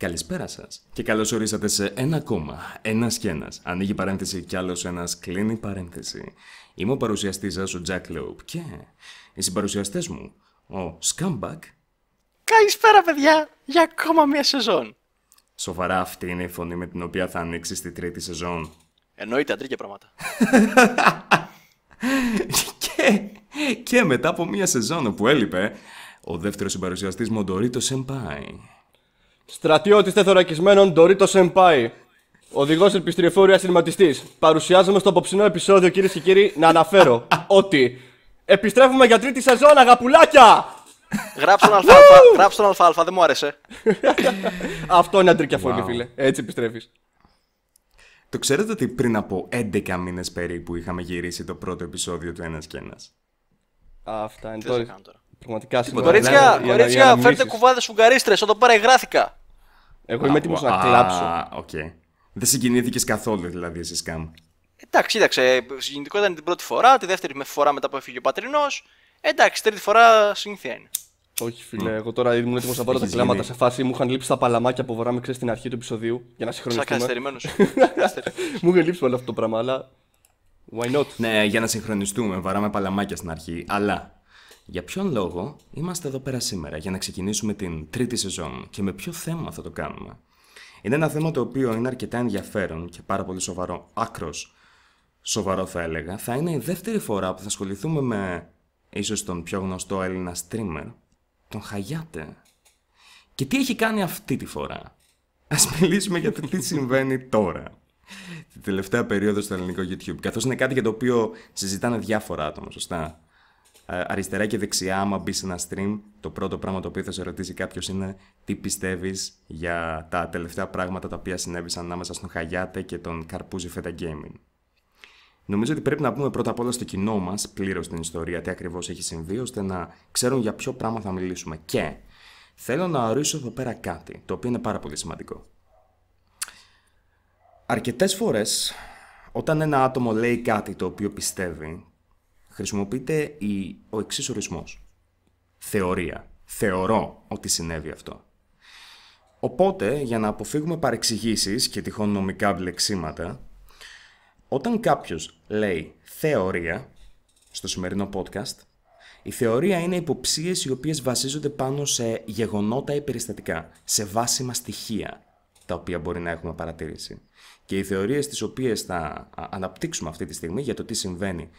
Καλησπέρα σας και καλώς ορίσατε σε ένα ακόμα. Ένας και ένας. Ανοίγει παρένθεση κι άλλος ένας κλείνει παρένθεση. Είμαι ο παρουσιαστής σας, ο Jack Loeb και οι συμπαρουσιαστές μου, ο Scumbag. Καλησπέρα, παιδιά, για ακόμα μία σεζόν. Σοβαρά αυτή είναι η φωνή με την οποία θα ανοίξει τη τρίτη σεζόν. Εννοείται αντρίκια πράγματα. και, και μετά από μία σεζόν που έλειπε, ο δεύτερος συμπαρουσιαστής μου, ο Ντορίτο Σεμπάι. Στρατιώτης τεθωρακισμένων Ντορίτο Σεμπάι. Οδηγός ελπιστριοφόρου ασυρματιστή. Παρουσιάζομαι στο απόψινό επεισόδιο, κυρίες και κύριοι, να αναφέρω ότι επιστρέφουμε για τρίτη σεζόν, αγαπουλάκια! Γράψτε τον αλφα, γράψτε τον αλφα, δεν μου άρεσε. Αυτό είναι αντρικιά φωνή, Wow. φίλε. Έτσι επιστρέφεις. Το ξέρετε ότι πριν από 11 μήνες περίπου είχαμε γυρίσει το πρώτο επεισόδιο του Ένας και ένας; Αυτά είναι Τι θα τώρα. κάνω τώρα. Πραγματικά σήμερα. Κορίτσια, Για να- για κορίτσια, να φέρτε μιμήσεις. κουβάδες ουγγαρίστρε, όταν παραγράφηκα. Εγώ είμαι έτοιμος να Α, κλάψω. οκ. Δεν συγκινήθηκες καθόλου δηλαδή εσύ Σκάμ. Εντάξει, κοίταξε, συγκινητικό ήταν την πρώτη φορά, τη δεύτερη με- φορά μετά που έφυγε ο πατρινός. Εντάξει, τρίτη φορά συνήθεια είναι. Όχι, φίλε. Εγώ τώρα ήμουν έτοιμος να πάρω τα Έχεις κλάματα γίνει. σε φάση. Μου είχαν λείψει τα παλαμάκια που βοράμε ξέρεις, στην αρχή του επεισοδίου για να Σαν συγχρονιστούμε. καθυστερημένος. Μου είχε λείψει όλο αυτό το πράγμα, αλλά. Why not? Ναι, για να συγχρονιστούμε, βαράμε παλαμάκια στην αρχή. Αλλά για ποιον λόγο είμαστε εδώ πέρα σήμερα, για να ξεκινήσουμε την τρίτη σεζόν και με ποιο θέμα θα το κάνουμε; Είναι ένα θέμα το οποίο είναι αρκετά ενδιαφέρον και πάρα πολύ σοβαρό, άκρος σοβαρό θα έλεγα. Θα είναι η δεύτερη φορά που θα ασχοληθούμε με ίσως τον πιο γνωστό Έλληνα streamer, τον Χαγιάτε. Και τι έχει κάνει αυτή τη φορά; Ας μιλήσουμε για το τι συμβαίνει τώρα. Την τελευταία περίοδο στο ελληνικό YouTube. Καθώς είναι κάτι για το οποίο συζητάνε διάφορα άτομα, σωστά; Ε, αριστερά και δεξιά, άμα μπεις σε ένα stream, το πρώτο πράγμα το οποίο θα σε ρωτήσει κάποιος είναι τι πιστεύεις για τα τελευταία πράγματα τα οποία συνέβησαν ανάμεσα στον Χαγιάτε και τον Καρπούζι Φέτα Gaming. Νομίζω ότι πρέπει να πούμε πρώτα απ' όλα στο κοινό μας πλήρως την ιστορία τι ακριβώς έχει συμβεί, ώστε να ξέρουν για ποιο πράγμα θα μιλήσουμε. Και θέλω να ορίσω εδώ πέρα κάτι, το οποίο είναι πάρα πολύ σημαντικό. Αρκετές φορές, όταν ένα άτομο λέει κάτι το οποίο πιστεύει, χρησιμοποιείται η, ο εξής ορισμός. Θεωρία. Θεωρώ ότι συνέβη αυτό. Οπότε, για να αποφύγουμε παρεξηγήσεις και τυχόν νομικά μπλεξίματα, όταν κάποιος λέει θεωρία, στο σημερινό podcast, η θεωρία είναι υποψίες οι οποίες βασίζονται πάνω σε γεγονότα ή περιστατικά, σε βάσιμα στοιχεία, τα οποία μπορεί να έχουμε παρατηρήσει. Και οι θεωρίες τις οποίες θα α, αναπτύξουμε αυτή τη στιγμή για το τι συμβαίνει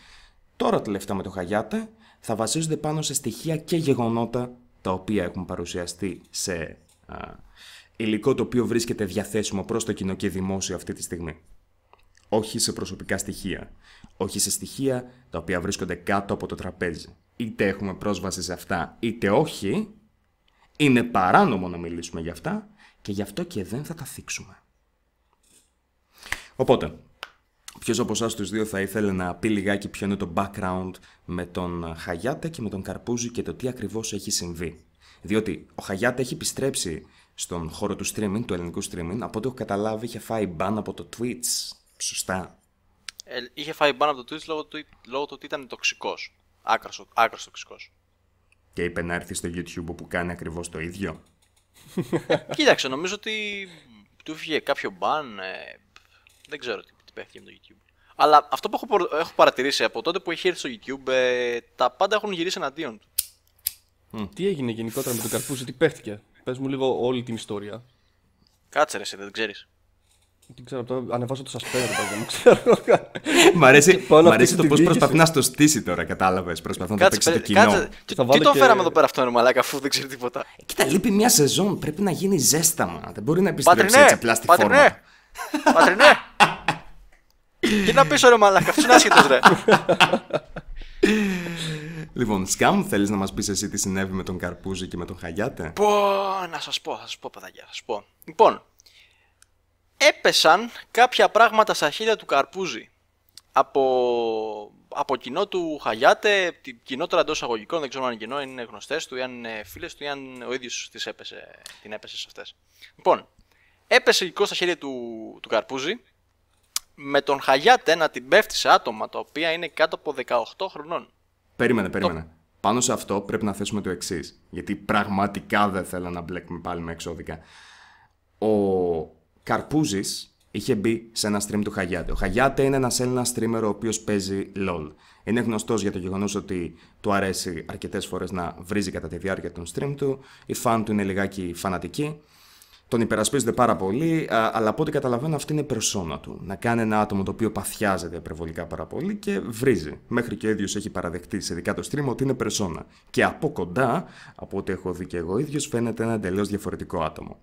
τώρα τελευταία με το Χαγιάτε, θα βασίζονται πάνω σε στοιχεία και γεγονότα τα οποία έχουν παρουσιαστεί σε α, υλικό το οποίο βρίσκεται διαθέσιμο προς το κοινό και δημόσιο αυτή τη στιγμή όχι σε προσωπικά στοιχεία. Όχι σε στοιχεία τα οποία βρίσκονται κάτω από το τραπέζι. Είτε έχουμε πρόσβαση σε αυτά, είτε όχι. Είναι παράνομο να μιλήσουμε για αυτά και γι' αυτό και δεν θα τα θίξουμε. Οπότε, ποιος από εσάς τους δύο θα ήθελε να πει λιγάκι ποιο είναι το background με τον Χαγιάτε και με τον Καρπούζη και το τι ακριβώς έχει συμβεί; Διότι ο Χαγιάτε έχει επιστρέψει στον χώρο του streaming, του ελληνικού streaming, από ό,τι έχω καταλάβει είχε φάει ban από το Twitch. Σωστά. Ε, είχε φάει μπαν από το Twitch λόγω του, λόγω του ότι ήταν τοξικός. Άκρο τοξικός. Και είπε να έρθει στο YouTube όπου κάνει ακριβώς το ίδιο. Κοίταξε, νομίζω ότι του έφυγε κάποιο μπαν. ε, δεν ξέρω τι, τι παίχτηκε με το YouTube. Αλλά αυτό που έχω, προ- έχω παρατηρήσει από τότε που έχει έρθει στο YouTube, ε, τα πάντα έχουν γυρίσει εναντίον του. Τι έγινε γενικότερα με τον Καρπούζη, τι παίχτηκε. Πες μου λίγο όλη την ιστορία. Κάτσε ρε, εσύ, δεν ξέρεις. Δεν ξέρω, τώρα ανεβάζω το suspend, δεν μου ξέρω. Μ' αρέσει, Πάω να μ' αρέσει φτιάξω το τη πώς διοίκηση. προσπαθεί να στο στήσει τώρα, κατάλαβες. Προσπαθώ να το παίξει Κάτσε, το παι- κοινό. κάτσε. Τι, Θα τι βάλω τον και- φέραμε εδώ πέρα αυτόν, ρε μαλάκα, αφού δεν ξέρει τίποτα; Κοίτα, λείπει μια σεζόν. Πρέπει να γίνει ζέσταμα. Δεν μπορεί να επιστρέψει Πατρινέ! έτσι απλά στη Πατρινέ! φόρμα. Πατρινέ! Τι να πεις ρε μαλάκα, αυτός είναι άσχετος ρε. Λοιπόν, Σκάμ, θέλεις να μας πεις εσύ τι συνέβη με τον Καρπούζη και με τον Χαγιάτε; Πω, να σας πω, θα σας πω παιδάκια, θα σας πω. Λοιπόν, έπεσαν κάποια πράγματα στα χέρια του Καρπούζη από, από κοινό του Χαγιάτε, την κοινότητα εντός αγωγικών, δεν ξέρω αν είναι κοινό, είναι γνωστές του, ή αν είναι φίλες του, ή αν ο ίδιος τις έπεσε, την έπεσε σε αυτές. Λοιπόν, έπεσε η στα χέρια του, του Καρπούζη, με τον Χαγιάτε να την πέφτει σε άτομα τα οποία είναι κάτω από 18 χρονών. Περίμενε, περίμενε. Πάνω σε αυτό πρέπει να θέσουμε το εξής. Γιατί πραγματικά δεν θέλω να μπλέκουμε πάλι με εξώδικα. ο Καρπούζης είχε μπει σε ένα stream του Χαγιάτε. Ο Χαγιάτε είναι ένας Έλληνας streamer ο οποίος παίζει LOL. Είναι γνωστός για το γεγονός ότι του αρέσει αρκετές φορές να βρίζει κατά τη διάρκεια των stream του. Οι φαν του είναι λιγάκι φανατικοί. Τον υπερασπίζονται πάρα πολύ, αλλά από ό,τι καταλαβαίνω αυτή είναι η περσόνα του. Να κάνει ένα άτομο το οποίο παθιάζεται υπερβολικά πάρα πολύ και βρίζει. Μέχρι και ο ίδιος έχει παραδεχτεί σε δικά του stream ότι είναι περσόνα. Και από κοντά, από ό,τι έχω δει και εγώ ίδιος, φαίνεται ένα εντελώς διαφορετικό άτομο.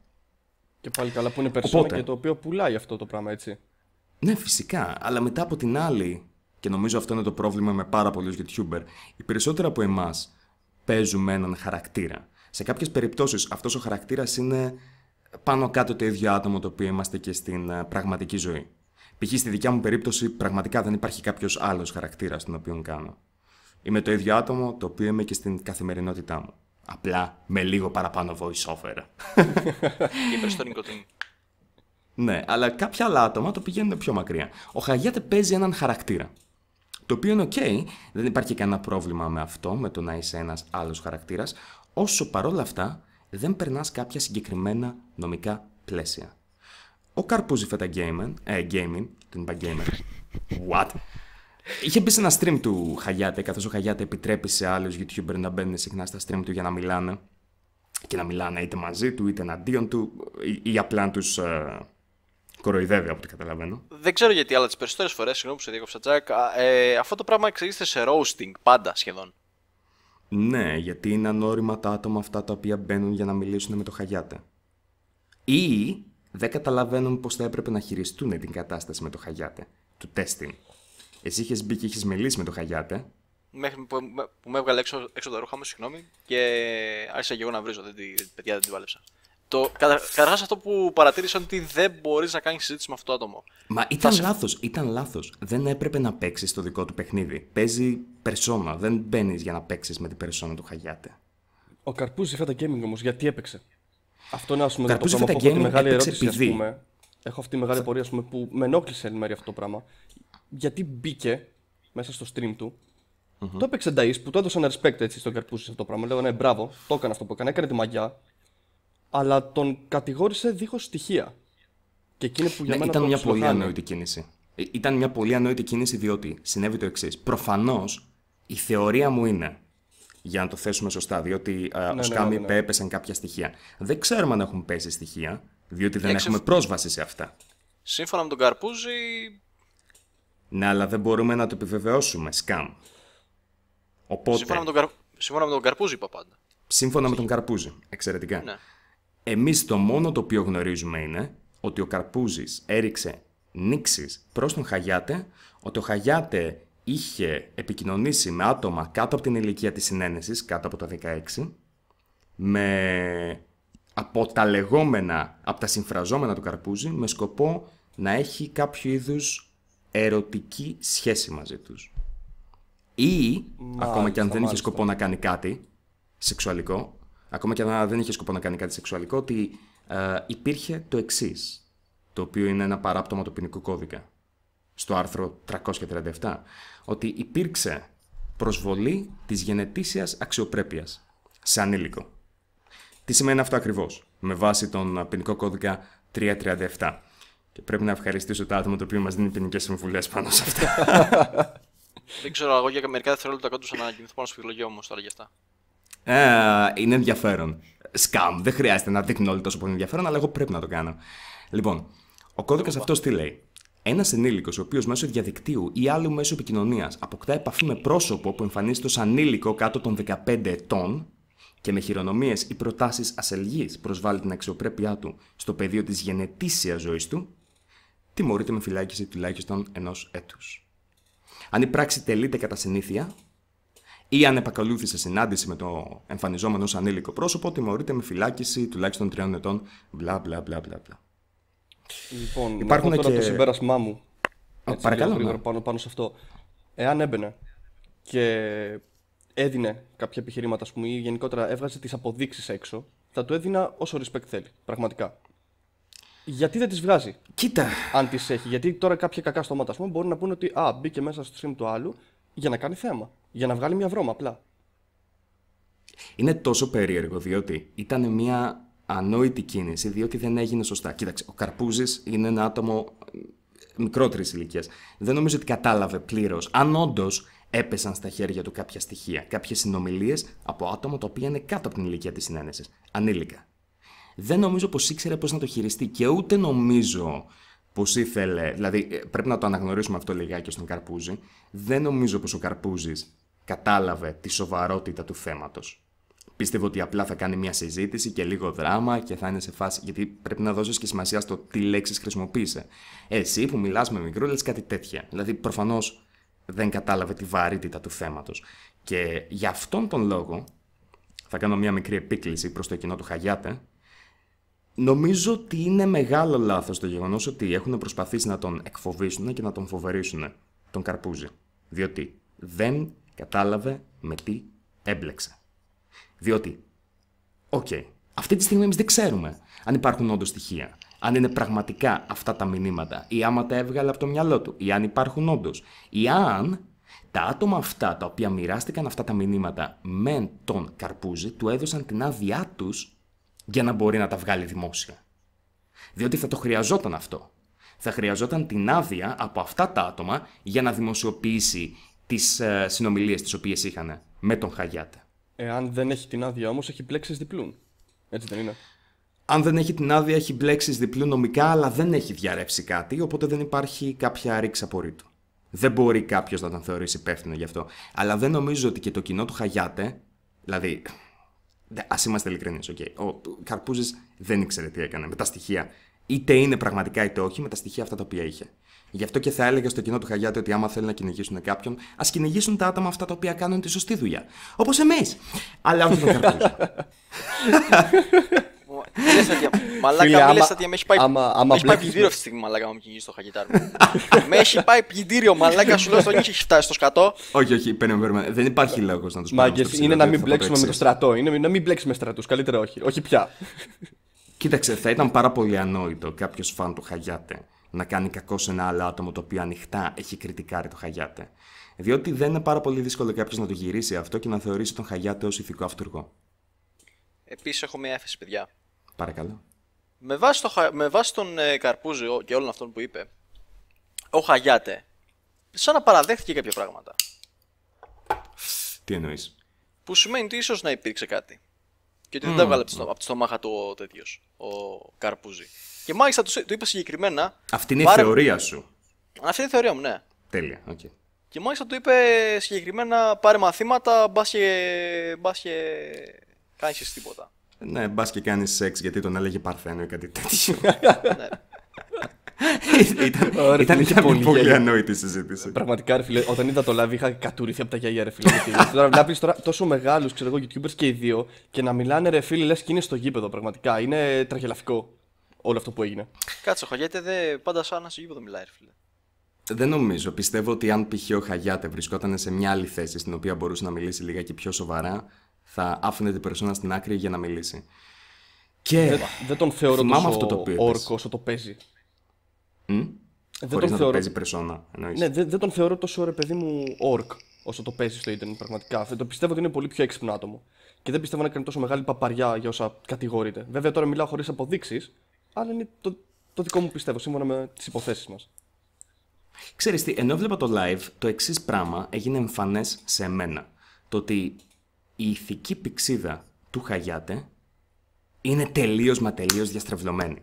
Και πάλι καλά που είναι περσόνα Οπότε, και το οποίο πουλάει αυτό το πράγμα, έτσι. Ναι, φυσικά. Αλλά μετά από την άλλη, και νομίζω αυτό είναι το πρόβλημα με πάρα πολλούς YouTuber, οι περισσότεροι από εμάς παίζουμε έναν χαρακτήρα. Σε κάποιες περιπτώσεις αυτός ο χαρακτήρας είναι πάνω κάτω το ίδιο άτομο το οποίο είμαστε και στην ε, πραγματική ζωή. Π.χ. στη δικιά μου περίπτωση, πραγματικά δεν υπάρχει κάποιος άλλος χαρακτήρας τον οποίο κάνω. Είμαι το ίδιο άτομο το οποίο είμαι και στην καθημερινότητά μου. Απλά με λίγο παραπάνω voice over. Είπες στο νοικοτήν. Ναι, αλλά κάποια άλλα άτομα το πηγαίνουν πιο μακριά. Ο Χαγιάτε παίζει έναν χαρακτήρα. Το οποίο είναι ok, δεν υπάρχει κανένα πρόβλημα με αυτό, με το να είσαι ένας άλλος χαρακτήρας, όσο παρόλα αυτά δεν περνάς κάποια συγκεκριμένα νομικά πλαίσια. Ο Καρπούζη Φέτα Gaming, ε, gaming, την είπα gamer, what, είχε μπει σε ένα stream του Χαγιάτε, καθώς ο Χαγιάτε επιτρέπει σε άλλους YouTuber να μπαίνουν συχνά στα stream του για να μιλάνε και να μιλάνε είτε μαζί του είτε εναντίον του ή, ή απλά τους ε, κοροϊδεύει από ό,τι καταλαβαίνω. Δεν ξέρω γιατί, αλλά τις περισσότερες φορές, συγγνώμη που σε διέκοψα, Τζακ, ε, αυτό το πράγμα εξηγείται σε roasting πάντα σχεδόν. Ναι, γιατί είναι ανώριμα τα άτομα αυτά τα οποία μπαίνουν για να μιλήσουν με το Χαγιάτε. Ή δεν καταλαβαίνουν πώς θα έπρεπε να χειριστούν την κατάσταση με το Χαγιάτε, του testing. Εσύ είχες μπει και είχες μιλήσει με το Χαγιάτε. Μέχρι που, που με έβγαλε έξω, έξω τα ρούχα μου, συγγνώμη, και άρχισα και εγώ να βρίζω. Δεν, παιδιά δεν την βάλεψα. Το, καταρχάς αυτό που παρατήρησα είναι ότι δεν μπορείς να κάνεις συζήτηση με αυτό το άτομο. Μα ήταν σε... λάθος. Ήταν λάθος. Δεν έπρεπε να παίξεις το δικό του παιχνίδι. Παίζει περσόνα. Δεν μπαίνεις για να παίξεις με την περσόνα του Χαγιάτε. Ο Καρπούζη Φέτα Gaming όμως, γιατί έπαιξε; Αυτό είναι ας πούμε το πράγμα που έχω τη μεγάλη ερώτηση. Ας πούμε, έχω αυτή τη μεγάλη πορεία πούμε, που με ενόχλησε εν μέρει αυτό το πράγμα. Γιατί μπήκε μέσα στο stream του Mm-hmm. Το έπαιξε Νταΐς που του έδωσε ένα respect έτσι στον Καρπούζη αυτό το πράγμα. Λέω ναι, μπράβο, το έκανε αυτό που έκανε, έκανε τη μαγιά αλλά τον κατηγόρησε δίχως στοιχεία. Και εκείνη που για ναι, μένα ήταν μια πολύ ανόητη κίνηση. Ε, ήταν μια πολύ ανόητη κίνηση διότι συνέβη το εξής. Προφανώς η θεωρία μου είναι, για να το θέσουμε σωστά, διότι ναι, ο ναι, Σκάμι ναι, ναι, έπεσαν κάποια στοιχεία. Δεν ξέρουμε αν έχουν πέσει στοιχεία, διότι δεν έχουμε πρόσβαση σε αυτά. Σύμφωνα με τον Καρπούζη. Ναι, αλλά δεν μπορούμε να το επιβεβαιώσουμε. Σκάμ. Οπότε... Σύμφωνα, με τον, Καρ... Σύμφωνα με τον Καρπούζη είπα πάντα. Σύμφωνα με τον Καρπούζη. Εξαιρετικά. Ναι. Εμείς το μόνο το οποίο γνωρίζουμε είναι ότι ο Καρπούζης έριξε νήξεις προς τον Χαγιάτε, ότι ο Χαγιάτε είχε επικοινωνήσει με άτομα κάτω από την ηλικία της συνένεσης, κάτω από το 16, με από τα λεγόμενα, από τα συμφραζόμενα του Καρπούζη, με σκοπό να έχει κάποιο είδους ερωτική σχέση μαζί τους. Ή, ακόμα και αν δεν είχε σκοπό να κάνει κάτι σεξουαλικό, ακόμα και αν δεν είχες σκοπό να κάνει κάτι σεξουαλικό, ότι ε, υπήρχε το εξής, το οποίο είναι ένα παράπτωμα του ποινικού κώδικα, στο άρθρο 337, ότι υπήρξε προσβολή της γενετήσιας αξιοπρέπειας σε ανήλικο. Τι σημαίνει αυτό ακριβώς, με βάση τον ποινικό κώδικα 337. Και πρέπει να ευχαριστήσω το άτομο το οποίο μας δίνει ποινικές συμβουλές πάνω σε αυτά. Δεν ξέρω, εγώ για μερικά δευτερόλεπτα κόντουσα να κινηθώ πάνω στο φιλολογία όμω τώρα γι' αυτά. Ε, είναι ενδιαφέρον. Σκάμ. Δεν χρειάζεται να δείχνουν όλοι τόσο πολύ ενδιαφέρον, αλλά εγώ πρέπει να το κάνω. Λοιπόν, ο κώδικας αυτός τι λέει; Ένας ενήλικος, ο οποίος μέσω διαδικτύου ή άλλου μέσω επικοινωνίας αποκτά επαφή με πρόσωπο που εμφανίζεται ως ανήλικο κάτω των 15 ετών και με χειρονομίες ή προτάσεις ασελγής προσβάλλει την αξιοπρέπειά του στο πεδίο της γενετήσιας ζωής του, τιμωρείται με φυλάκιση τουλάχιστον ενός έτους. Αν η πράξη τελείται κατά συνήθεια, ή αν επακολούθησε συνάντηση με το εμφανιζόμενο ως ανήλικο πρόσωπο, τιμωρείται με φυλάκιση τουλάχιστον τριών ετών. Μπλα μπλα μπλα μπλα. Λοιπόν, Υπάρχουν τώρα και... το συμπέρασμά μου. Έτσι, Παρακαλώ. Γρήγορα, ναι. πάνω, πάνω σε αυτό. Εάν έμπαινε και έδινε κάποια επιχειρήματα, ας πούμε, ή γενικότερα έβγαζε τις αποδείξεις έξω, θα του έδινα όσο respect θέλει. Πραγματικά. Γιατί δεν τις βγάζει. Κοίτα. Αν τις έχει; Γιατί τώρα κάποια κακά στόματα, ας πούμε, μπορεί να πούνε ότι Α, μπήκε μέσα στο stream του άλλου για να κάνει θέμα. Για να βγάλει μια βρώμα απλά. Είναι τόσο περίεργο διότι ήταν μια ανόητη κίνηση, διότι δεν έγινε σωστά. Κοίταξε, ο Καρπούζης είναι ένα άτομο μικρότερης ηλικίας. Δεν νομίζω ότι κατάλαβε πλήρως αν όντως έπεσαν στα χέρια του κάποια στοιχεία, κάποιες συνομιλίες από άτομα τα οποία είναι κάτω από την ηλικία της συνένεσης. Ανήλικα. Δεν νομίζω πως ήξερε πώ να το χειριστεί και ούτε νομίζω πως ήθελε. Δηλαδή, ε, πρέπει να το αναγνωρίσουμε αυτό λιγάκι στον Καρπούζη. Δεν νομίζω πως ο Καρπούζης κατάλαβε τη σοβαρότητα του θέματος. Πίστευε ότι απλά θα κάνει μια συζήτηση και λίγο δράμα και θα είναι σε φάση. Γιατί πρέπει να δώσεις και σημασία στο τι λέξεις χρησιμοποίησε. Εσύ που μιλάς με μικρό, λες κάτι τέτοια. Δηλαδή, προφανώς δεν κατάλαβε τη βαρύτητα του θέματος. Και γι' αυτόν τον λόγο, θα κάνω μια μικρή επίκληση προς το κοινό του Χαγιάτε. Νομίζω ότι είναι μεγάλο λάθος το γεγονός ότι έχουν προσπαθήσει να τον εκφοβήσουν και να τον φοβερήσουν τον Καρπούζη. Διότι δεν κατάλαβε με τι έμπλεξε. Διότι, οκ, okay, αυτή τη στιγμή εμείς δεν ξέρουμε αν υπάρχουν όντως στοιχεία. Αν είναι πραγματικά αυτά τα μηνύματα, ή άμα τα έβγαλε από το μυαλό του, ή αν υπάρχουν όντως. Ή αν τα άτομα αυτά τα οποία μοιράστηκαν αυτά τα μηνύματα με τον Καρπούζη του έδωσαν την άδειά τους για να μπορεί να τα βγάλει δημόσια. Διότι θα το χρειαζόταν αυτό. Θα χρειαζόταν την άδεια από αυτά τα άτομα για να δημοσιοποιήσει τις ε, συνομιλίες τις οποίες είχαν με τον Χαγιάτα. Εάν δεν έχει την άδεια όμως, έχει μπλέξει διπλούν. Έτσι δεν είναι; Αν δεν έχει την άδεια, έχει μπλέξει διπλού νομικά, αλλά δεν έχει διαρρεύσει κάτι, οπότε δεν υπάρχει κάποια ρήξη απορρίτου. Δεν μπορεί κάποιος να τον θεωρήσει υπεύθυνο γι' αυτό. Αλλά δεν νομίζω ότι και το κοινό του Χαγιάτε. Δηλαδή. Α είμαστε ειλικρινείς, okay. Ο Καρπούζης δεν ήξερε τι έκανε με τα στοιχεία. Είτε είναι πραγματικά είτε όχι, με τα στοιχεία αυτά τα οποία είχε. Γι' αυτό και θα έλεγα στο κοινό του Χαγιάτη ότι άμα θέλουν να κυνηγήσουν κάποιον, ας κυνηγήσουν τα άτομα αυτά τα οποία κάνουν τη σωστή δουλειά. Όπως εμείς. Αλλά όχι τον Καρπούζη. Μαλάκα, μιλες ότι με έχει πάει, με έχει πάει πλυντήριο αυτή τη στιγμή, μαλάκα, μου κυνηγήσει το χαγιτάρι μου. με έχει πάει πλυντήριο, μαλάκα, σου λέω στο νύχι έχει φτάσει στο σκατό. Όχι, όχι, παίρνουμε, δεν υπάρχει λόγος να τους Μάγκες, είναι να μην μπλέξουμε με το στρατό, είναι να μην μπλέξουμε στρατούς, καλύτερα όχι, όχι πια. Κοίταξε, θα ήταν πάρα πολύ ανόητο κάποιος φαν του Χαγιάτε να κάνει κακό σε ένα άλλο άτομο το οποίο ανοιχτά έχει κριτικάρει το Χαγιάτε. Διότι δεν είναι πάρα πολύ δύσκολο κάποιος να το γυρίσει αυτό και να θεωρήσει τον Χαγιάτε ως ηθικό αυτούργο. Επίσης, έχω μια έφεση, παιδιά. Παρακαλώ. Με βάση, το, με βάση τον ε, Καρπούζη και όλων αυτών που είπε, ο Χαγιάτε, σαν να παραδέχτηκε κάποια πράγματα. Τι εννοείς; Που σημαίνει ότι ίσως να υπήρξε κάτι. Και ότι δεν τα έβγαλε από τη στομάχα του ο τέτοιος, ο Καρπούζη. Και μάλιστα του, του είπα συγκεκριμένα. Αυτή είναι πάρε... η θεωρία σου. Αυτή είναι η θεωρία μου, ναι. Τέλεια, OK. Okay. Και μάλιστα του είπε συγκεκριμένα πάρε μαθήματα, μπας και, μπας και κάνεις τίποτα. Ναι, μπας και κάνεις σεξ γιατί τον έλεγε Παρθένο ή κάτι τέτοιο. ναι. ήταν, Ωραία, ήταν, ήταν πολύ, πολύ ανόητη συζήτηση. Πραγματικά, ρε φίλε, όταν είδα το live είχα κατουριθεί από τα γυαλιά, ρε φίλε. τώρα βλέπεις τώρα τόσο μεγάλους, ξέρω εγώ, YouTubers και οι δύο και να μιλάνε, ρε φίλε, λες και είναι στο γήπεδο. Πραγματικά είναι τραγελαφικό όλο αυτό που έγινε. Κάτσε, ο Χαγιάτε δε πάντα σαν να στο γήπεδο μιλάει, ρε φίλε. Δεν νομίζω. Πιστεύω ότι αν π.χ. ο Χαγιάτε βρισκόταν σε μια άλλη θέση στην οποία μπορούσε να μιλήσει λίγα και πιο σοβαρά, θα άφηνε την περσόνα στην άκρη για να μιλήσει. Και δεν, δεν τον θεωρώ τόσο αυτό το όρκο όσο το παίζει. Mm? Δεν τον να θεωρώ... το παίζει περσόνα, εννοείς. Ναι, δεν, δεν τον θεωρώ τόσο ρε παιδί μου όρκ όσο το παίζει στο ίντερνετ πραγματικά. Το πιστεύω ότι είναι πολύ πιο έξυπνο άτομο. Και δεν πιστεύω να κάνει τόσο μεγάλη παπαριά για όσα κατηγορείται. Βέβαια τώρα μιλάω χωρίς αποδείξεις, αλλά είναι το, το δικό μου πιστεύω σύμφωνα με τις υποθέσεις μας. Ξέρεις τι, ενώ βλέπα το live, το εξής πράγμα έγινε εμφανές σε μένα. Το ότι η ηθική πηξίδα του Χαγιάτε είναι τελείως μα τελείως διαστρεβλωμένη.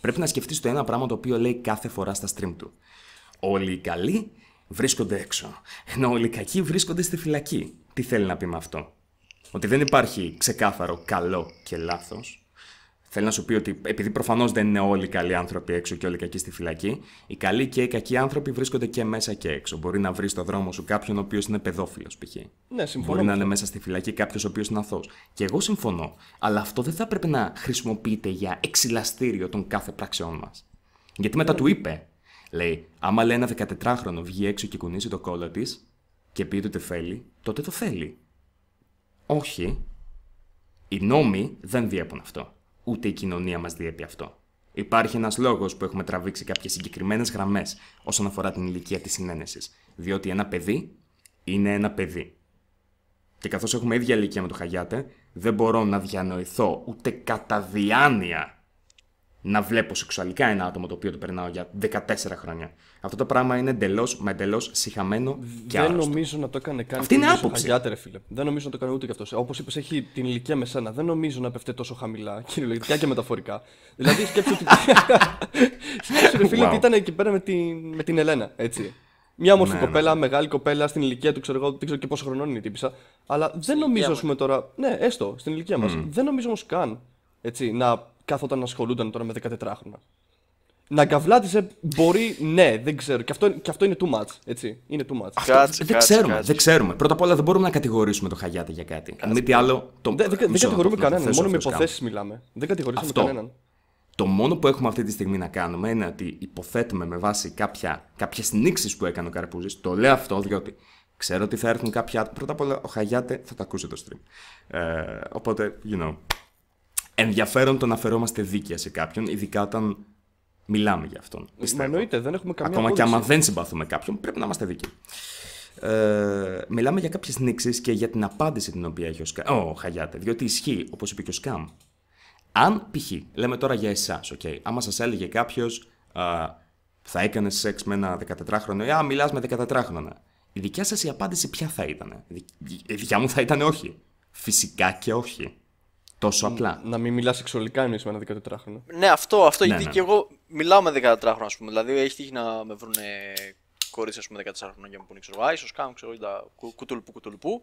Πρέπει να σκεφτείς το ένα πράγμα το οποίο λέει κάθε φορά στα stream του. Όλοι οι καλοί βρίσκονται έξω, ενώ όλοι οι κακοί βρίσκονται στη φυλακή. Τι θέλει να πει με αυτό; Ότι δεν υπάρχει ξεκάθαρο καλό και λάθος, Θέλει να σου πει ότι επειδή προφανώς δεν είναι όλοι οι καλοί άνθρωποι έξω και όλοι οι κακοί στη φυλακή, οι καλοί και οι κακοί άνθρωποι βρίσκονται και μέσα και έξω. Μπορεί να βρεις στο δρόμο σου κάποιον ο οποίος είναι παιδόφιλος, π.χ. Ναι, συμφωνώ. Μπορεί να είναι μέσα στη φυλακή κάποιος ο οποίος είναι αθώος. Και εγώ συμφωνώ. Αλλά αυτό δεν θα έπρεπε να χρησιμοποιείται για εξυλαστήριο των κάθε πράξεών μας. Γιατί μετά του είπε, λέει, άμα λέει ένα 14χρονο βγει έξω και κουνήσει το κόλλο της και πει ότι θέλει, τότε το θέλει. Όχι. Οι νόμοι δεν διέπουν αυτό ούτε η κοινωνία μας διέπει αυτό. Υπάρχει ένας λόγος που έχουμε τραβήξει κάποιες συγκεκριμένες γραμμές όσον αφορά την ηλικία της συνένεσης. Διότι ένα παιδί είναι ένα παιδί. Και καθώς έχουμε ίδια ηλικία με το Χαγιάτε, δεν μπορώ να διανοηθώ ούτε κατά διάνοια να βλέπω σεξουαλικά ένα άτομο το οποίο το περνάω για 14 χρόνια. Αυτό το πράγμα είναι εντελώς με εντελώς συχαμένο και Δεν άρρωστο. νομίζω να το έκανε καν. Αυτή είναι και ο άποψη. Χαγιάτε, ρε φίλε. Δεν νομίζω να το έκανε ούτε κι αυτός. Όπως είπες, έχει την ηλικία με σένα. Δεν νομίζω να πέφτει τόσο χαμηλά, κυριολεκτικά και μεταφορικά. δηλαδή σκέψου ότι. σκέψου, ρε φίλε, Wow. ότι ήταν εκεί πέρα με την, με την Ελένα, έτσι. Μια όμορφη Ναι, κοπέλα, μεγάλη κοπέλα, στην ηλικία του, ξέρω εγώ, δεν ξέρω και πόσο χρονών είναι η τύπησα. Αλλά δεν νομίζω, ηλικία ας πούμε τώρα. Ναι, έστω, στην ηλικία μας. Δεν νομίζω όμως καν έτσι, να κάθονταν να ασχολούνταν τώρα με 14 χρόνια. Να καβλάτιζε μπορεί, ναι, δεν ξέρω. Και αυτό, και αυτό είναι too much. Έτσι. Είναι too much. Κάτσε, δεν κάτσε, ξέρουμε, κάτσε. δεν ξέρουμε. Πρώτα απ' όλα δεν μπορούμε να κατηγορήσουμε το Χαγιάτε για κάτι. Αν μη τι άλλο. Το... Δεν, δεν, δεν Μισό, να το- κατηγορούμε να το κανέναν. θέσω Μόνο με αυτό σκάμ. υποθέσεις μιλάμε. Δεν κατηγορήσαμε Αυτό. κανέναν. Το μόνο που έχουμε αυτή τη στιγμή να κάνουμε είναι ότι υποθέτουμε με βάση κάποια, κάποιες νήξεις που έκανε ο Καρπούζης. Το λέω αυτό διότι ξέρω ότι θα έρθουν κάποια... Πρώτα απ' όλα ο Χαγιάτε θα το ακούσει το stream. Ε, οπότε, you know, ενδιαφέρον το να φερόμαστε δίκαια σε κάποιον, ειδικά όταν μιλάμε για αυτόν. Μα πιστεύω. εννοείται, δεν έχουμε καμία Ακόμα και απόδειξη. άμα δεν συμπαθούμε κάποιον, πρέπει να είμαστε δίκαιοι. Ε, μιλάμε για κάποιες νήξεις και για την απάντηση την οποία έχει ο, Σκα... ο Χαγιάτε. Διότι ισχύει, όπως είπε και ο Σκάμ. Αν π.χ. λέμε τώρα για εσάς, okay, άμα σας έλεγε κάποιος θα έκανες σεξ με ένα 14χρονο ή α, μιλάς με 14χρονα. Η δικιά σας η απάντηση ποια θα ήταν. Η δι- η δικιά μου θα ήταν όχι. Φυσικά και όχι. Τόσο απλά. Να μην μιλάς σεξουαλικά εννοείς με ένα 14χρονο. Ναι, αυτό, αυτό Ναι, γιατί ναι. και εγώ μιλάω με 14 χρόνια, ας πούμε. Δηλαδή, έχει τύχει να με βρουν κορίτσια, ας πούμε, 14 χρόνια και μου πούνε, ξέρω, Α, ίσως κάνω, ξέρω, τα κου- κουτουλουπού, κουτουλουπού.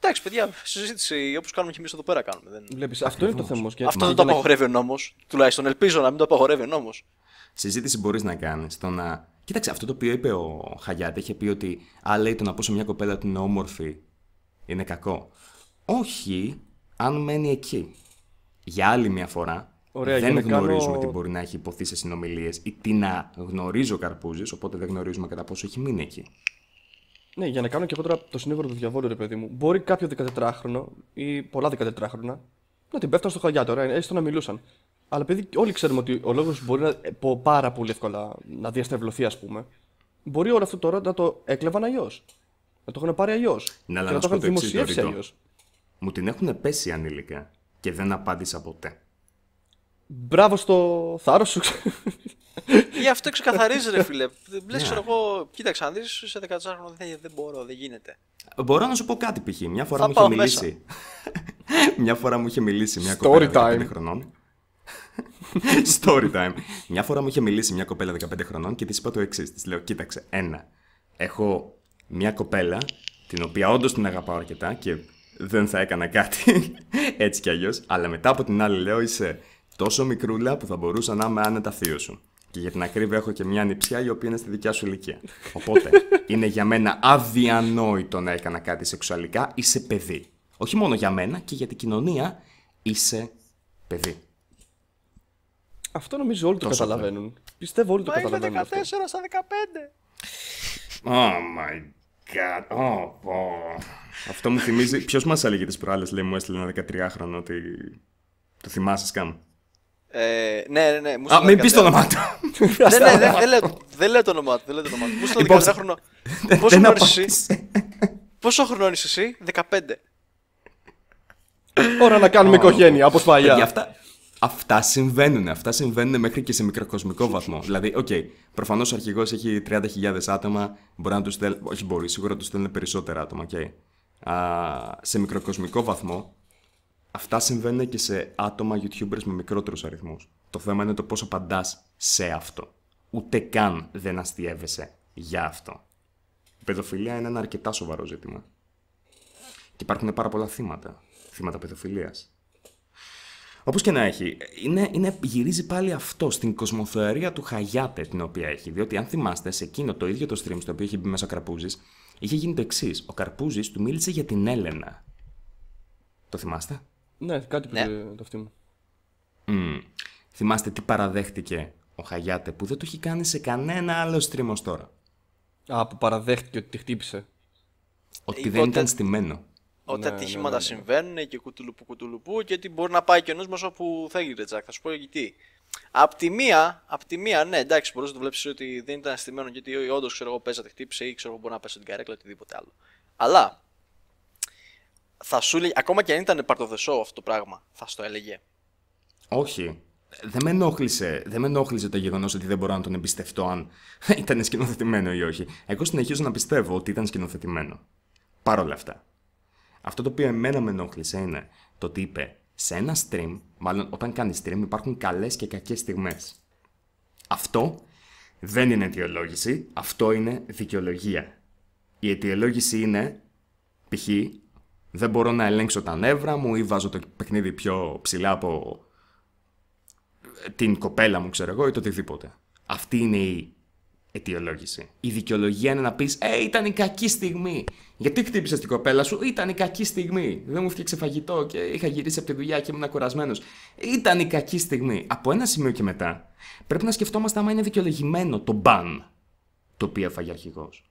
Εντάξει, παιδιά, συζήτηση όπως κάνουμε και εμείς εδώ πέρα κάνουμε. Δεν... Βλέπεις, αυτό είναι το θέμα. όμως, και- Αυτό και δεν το για να- απαγορεύει ο νόμος. Τουλάχιστον ελπίζω να μην το απαγορεύει ο νόμος. συζήτηση μπορείς να κάνεις στο να. Κοίταξε, αυτό το οποίο είπε ο Χαγιάτη είχε πει ότι Α, λέει το να πω σε μια κοπέλα ότι είναι όμορφη είναι κακό. Όχι, αν μένει εκεί. Για άλλη μια φορά. Ωραία, δεν για να κάνω- γνωρίζουμε τι μπορεί να έχει υποθεί σε συνομιλίες ή τι να γνωρίζει ο Καρπούζης, οπότε δεν γνωρίζουμε κατά πόσο έχει μείνει εκεί. Ναι, για να κάνω και εγώ τώρα το συνήγορο του διαβόλου, ρε παιδί μου. Μπορεί κάποιο 14χρονο ή πολλά 14χρονα να την πέφτουν στο χαγιά τώρα, έστω να μιλούσαν. Αλλά επειδή όλοι ξέρουμε ότι ο λόγος μπορεί να, ε, πω, πάρα πολύ εύκολα να διαστρεβλωθεί, ας πούμε, μπορεί όλο αυτό τώρα να το έκλεβαν αλλιώς. Να το έχουν πάρει αλλιώς. Ναι, αλλά και να να το σου πω έχουν το εξής, δημοσιεύσει Δωρητό. αλλιώς. Μου την έχουν πέσει ανήλικα και δεν απάντησα ποτέ. Μπράβο στο θάρρος σου. Γι' αυτό ξεκαθαρίζει, ρε φίλε. Λες, ξέρω εγώ, κοίταξε, αν δεις σε 14 χρόνια δεν, δεν μπορώ, δεν γίνεται. Μπορώ να σου πω κάτι π.χ. Μια φορά Θα μου πάω είχε μιλήσει. μια φορά μου είχε μιλήσει μια Story κοπέλα 15 time. χρονών. Story time. Μια φορά μου είχε μιλήσει μια κοπέλα 15 χρονών και της είπα το εξής. Της λέω: Κοίταξε, ένα. Έχω μια κοπέλα την οποία όντως την αγαπάω αρκετά και δεν θα έκανα κάτι έτσι κι αλλιώς. Αλλά μετά από την άλλη λέω: Είσαι τόσο μικρούλα που θα μπορούσα να είμαι άνετα θείο σου. Και για την ακρίβεια έχω και μια νηψιά η οποία είναι στη δικιά σου ηλικία. Οπότε είναι για μένα αδιανόητο να έκανα κάτι σεξουαλικά. Είσαι παιδί. Όχι μόνο για μένα και για την κοινωνία είσαι παιδί. αυτό νομίζω όλοι το Τόσο καταλαβαίνουν. Πιστεύω όλοι το Μα είμαι καταλαβαίνουν. 14 αυτό. στα 15. Oh my god. Oh, oh. Αυτό μου θυμίζει. Ποιος μας έλεγε τις προάλλες, λέει, μου έστειλε ένα 13χρονο ότι. Το θυμάσαι σκάμ. Ε, ναι, ναι, ναι. Μου Α, στείλε μην πεις το 14. όνομά του. Ναι, ναι, δεν δεν λέω- δεν λέω το όνομά του. Δεν λέω το όνομά του. Μου στείλε Λοιπόν, 14χρονο. Πόσο Δεν χρόνο είσαι εσύ; απάντησε. Πόσο χρόνο είσαι εσύ, 15. Ώρα να κάνουμε οικογένεια, όπως Παιδιά, παλιά. αυτά, αυτά συμβαίνουν. Αυτά συμβαίνουν μέχρι και σε μικροκοσμικό βαθμό. δηλαδή, OK, okay, προφανώς ο αρχηγός έχει 30.000 άτομα. Μπορεί να τους στέλνει. Όχι, μπορεί, σίγουρα τους στέλνουν περισσότερα άτομα. Okay. Α, σε μικροκοσμικό βαθμό, αυτά συμβαίνουν και σε άτομα YouTubers με μικρότερους αριθμούς. Το θέμα είναι το πώς απαντάς σε αυτό. Ούτε καν δεν αστείευεσαι για αυτό. Η παιδοφιλία είναι ένα αρκετά σοβαρό ζήτημα. Και υπάρχουν πάρα πολλά θύματα. Θύματα παιδοφιλίας. Όπω και να έχει, είναι, είναι, γυρίζει πάλι αυτό στην κοσμοθεωρία του Χαγιάτε την οποία έχει. Διότι αν θυμάστε, σε εκείνο το ίδιο το stream στο οποίο είχε μπει μέσα ο Καρπούζης, είχε γίνει το εξής. Ο Καρπούζης του μίλησε για την Έλενα. Το θυμάστε; Ναι, κάτι που Ναι. το- το αυτή μου. Μμμ. Θυμάστε τι παραδέχτηκε ο Χαγιάτε που δεν το έχει κάνει σε κανένα άλλο stream ως τώρα; Α, που παραδέχτηκε ότι τη χτύπησε. Ότι Είπε δεν ότι- ήταν στημένο. Ότι Ναι, ατυχήματα ναι, ναι. συμβαίνουν και κουτουλουπού κουτουλουπού και ότι μπορεί να πάει και ο νους μας όπου θέλει ρε Τζακ. Θα σου πω γιατί. Απ' τη μία, απ' τη μία, ναι, εντάξει, μπορείς να το βλέπεις ότι δεν ήταν αστημένο γιατί όντως ξέρω εγώ παίζατε, χτύπησε ή ξέρω εγώ μπορεί να πέσει την καρέκλα οτιδήποτε άλλο. Αλλά θα σου λέει, ακόμα και αν ήταν part of the show αυτό το πράγμα, θα στο έλεγε. Όχι. Δεν με ενόχλησε, δεν με ενόχλησε το γεγονός ότι δεν μπορώ να τον εμπιστευτώ αν ήταν σκηνοθετημένο ή όχι. Εγώ συνεχίζω να πιστεύω ότι ήταν σκηνοθετημένο. Παρ' όλα αυτά. Αυτό το οποίο εμένα με ενόχλησε είναι το ότι είπε σε ένα stream, μάλλον όταν κάνει stream υπάρχουν καλές και κακές στιγμές. Αυτό δεν είναι αιτιολόγηση, αυτό είναι δικαιολογία. Η αιτιολόγηση είναι, π.χ. δεν μπορώ να ελέγξω τα νεύρα μου ή βάζω το παιχνίδι πιο ψηλά από την κοπέλα μου, ξέρω εγώ, ή το οτιδήποτε. Αυτή είναι η αιτιολόγηση. Η δικαιολογία είναι να πεις: Ε, ήταν η κακή στιγμή. Γιατί χτύπησες την κοπέλα σου, ήταν η κακή στιγμή. Δεν μου φτιάξε φαγητό και είχα γυρίσει από τη δουλειά και ήμουν κουρασμένος. Ήταν η κακή στιγμή. Από ένα σημείο και μετά, πρέπει να σκεφτόμαστε άμα είναι δικαιολογημένο το μπαν το οποίο έφαγε αρχηγός.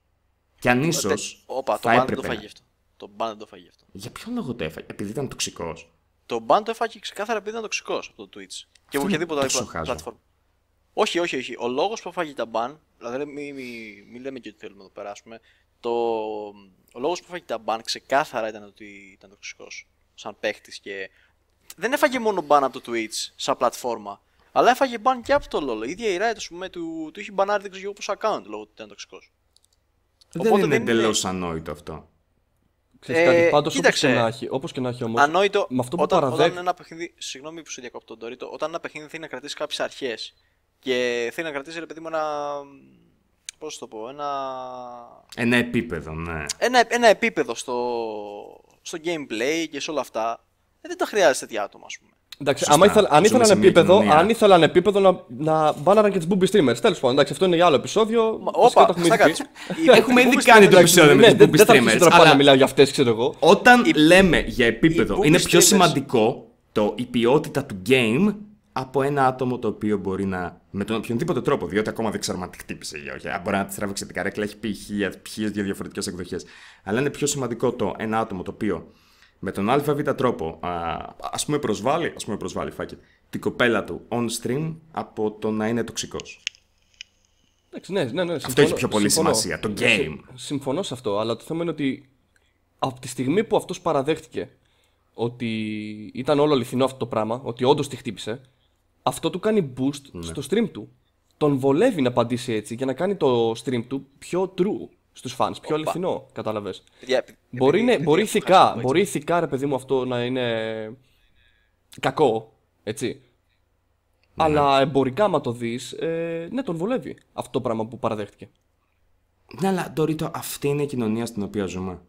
Και αν ίσως. Όπα, το μπαν δεν το φάγει αυτό. Το μπαν δεν το φάγει αυτό. Για ποιο λόγο το έφαγε, επειδή ήταν τοξικός. Το μπαν το έφαγε ξεκάθαρα επειδή ήταν τοξικός από το Twitch. Και από οποιαδήποτε άλλη πλατφόρμα. Όχι, όχι, όχι. Ο λόγος που έφαγε τα μπαν, δηλαδή μην μη, μη λέμε και ότι θέλουμε να το περάσουμε. Το, ο λόγος που έφαγε τα μπαν ξεκάθαρα ήταν ότι ήταν τοξικός. Σαν παίχτης και. Δεν έφαγε μόνο μπαν από το Twitch σαν πλατφόρμα. Αλλά έφαγε μπαν και από το LOL. Η ίδια η Riot, πούμε, του, του είχε μπανάρει δεν ξέρω πώ account λόγω ότι ήταν τοξικός. Δεν είναι εντελώς ανόητο αυτό. Ξέρεις ε, κάτι, πάντως όπως και να έχει, όπως και να έχει όμως, Ανόητο, με αυτό που όταν, παραδέχ... όταν ένα παιχνίδι, συγγνώμη που σου διακόπτω τον Τωρίτο, όταν ένα παιχνίδι θέλει να κρατήσει κάποιες αρχές και θέλει να κρατήσει ρε παιδί μου ένα, πώς το πω, ένα... Ένα επίπεδο, ναι. Ένα, ένα επίπεδο στο, στο gameplay και σε όλα αυτά, ε, δεν τα χρειάζεται τέτοια άτομα, ας πούμε. Εντάξει, άμα ήθελα, αν, ήθελαν επίπεδο, αν ήθελαν επίπεδο να, να μπάναραν και τις booby streamers. Τέλος πάντων, εντάξει, αυτό είναι για άλλο επεισόδιο. Όπα, έχουμε ήδη κάνει το επεισόδιο με τις booby streamers. Δεν θα αλλά... να μιλάω για αυτές, ξέρω εγώ. Όταν λέμε για επίπεδο, είναι πιο σημαντικό το, η ποιότητα του game από ένα άτομο το οποίο μπορεί να. με τον οποιονδήποτε τρόπο, διότι ακόμα δεν ξέρουμε αν τη χτύπησε ή όχι. Μπορεί να τη τράβηξε την καρέκλα, έχει πει χίλιε δύο διαφορετικές εκδοχές. Αλλά είναι πιο σημαντικό το ένα άτομο το οποίο με τον ΑΒ τρόπο, α πούμε προσβάλλει, ας πούμε προσβάλλει, φάκε, την κοπέλα του on stream από το να είναι τοξικός. Ναι, ναι, ναι, αυτό έχει πιο πολύ σημασία, το game. Συμφωνώ σε αυτό, αλλά το θέμα είναι ότι από τη στιγμή που αυτός παραδέχτηκε ότι ήταν όλο αληθινό αυτό το πράγμα, ότι όντως τη χτύπησε, αυτό του κάνει boost ναι. στο stream του. Τον βολεύει να απαντήσει έτσι για να κάνει το stream του πιο true στους fans. Πιο αληθινό, κατάλαβες. Μπορεί, είναι, μπορεί, ηθικά, μπορεί ηθικά, ρε παιδί μου, αυτό να είναι κακό, έτσι. Ναι. Αλλά εμπορικά, άμα το δεις, ε, ναι, τον βολεύει αυτό το πράγμα που παραδέχτηκε. Ναι, αλλά Ντορίτο, αυτή είναι η κοινωνία στην οποία ζούμε.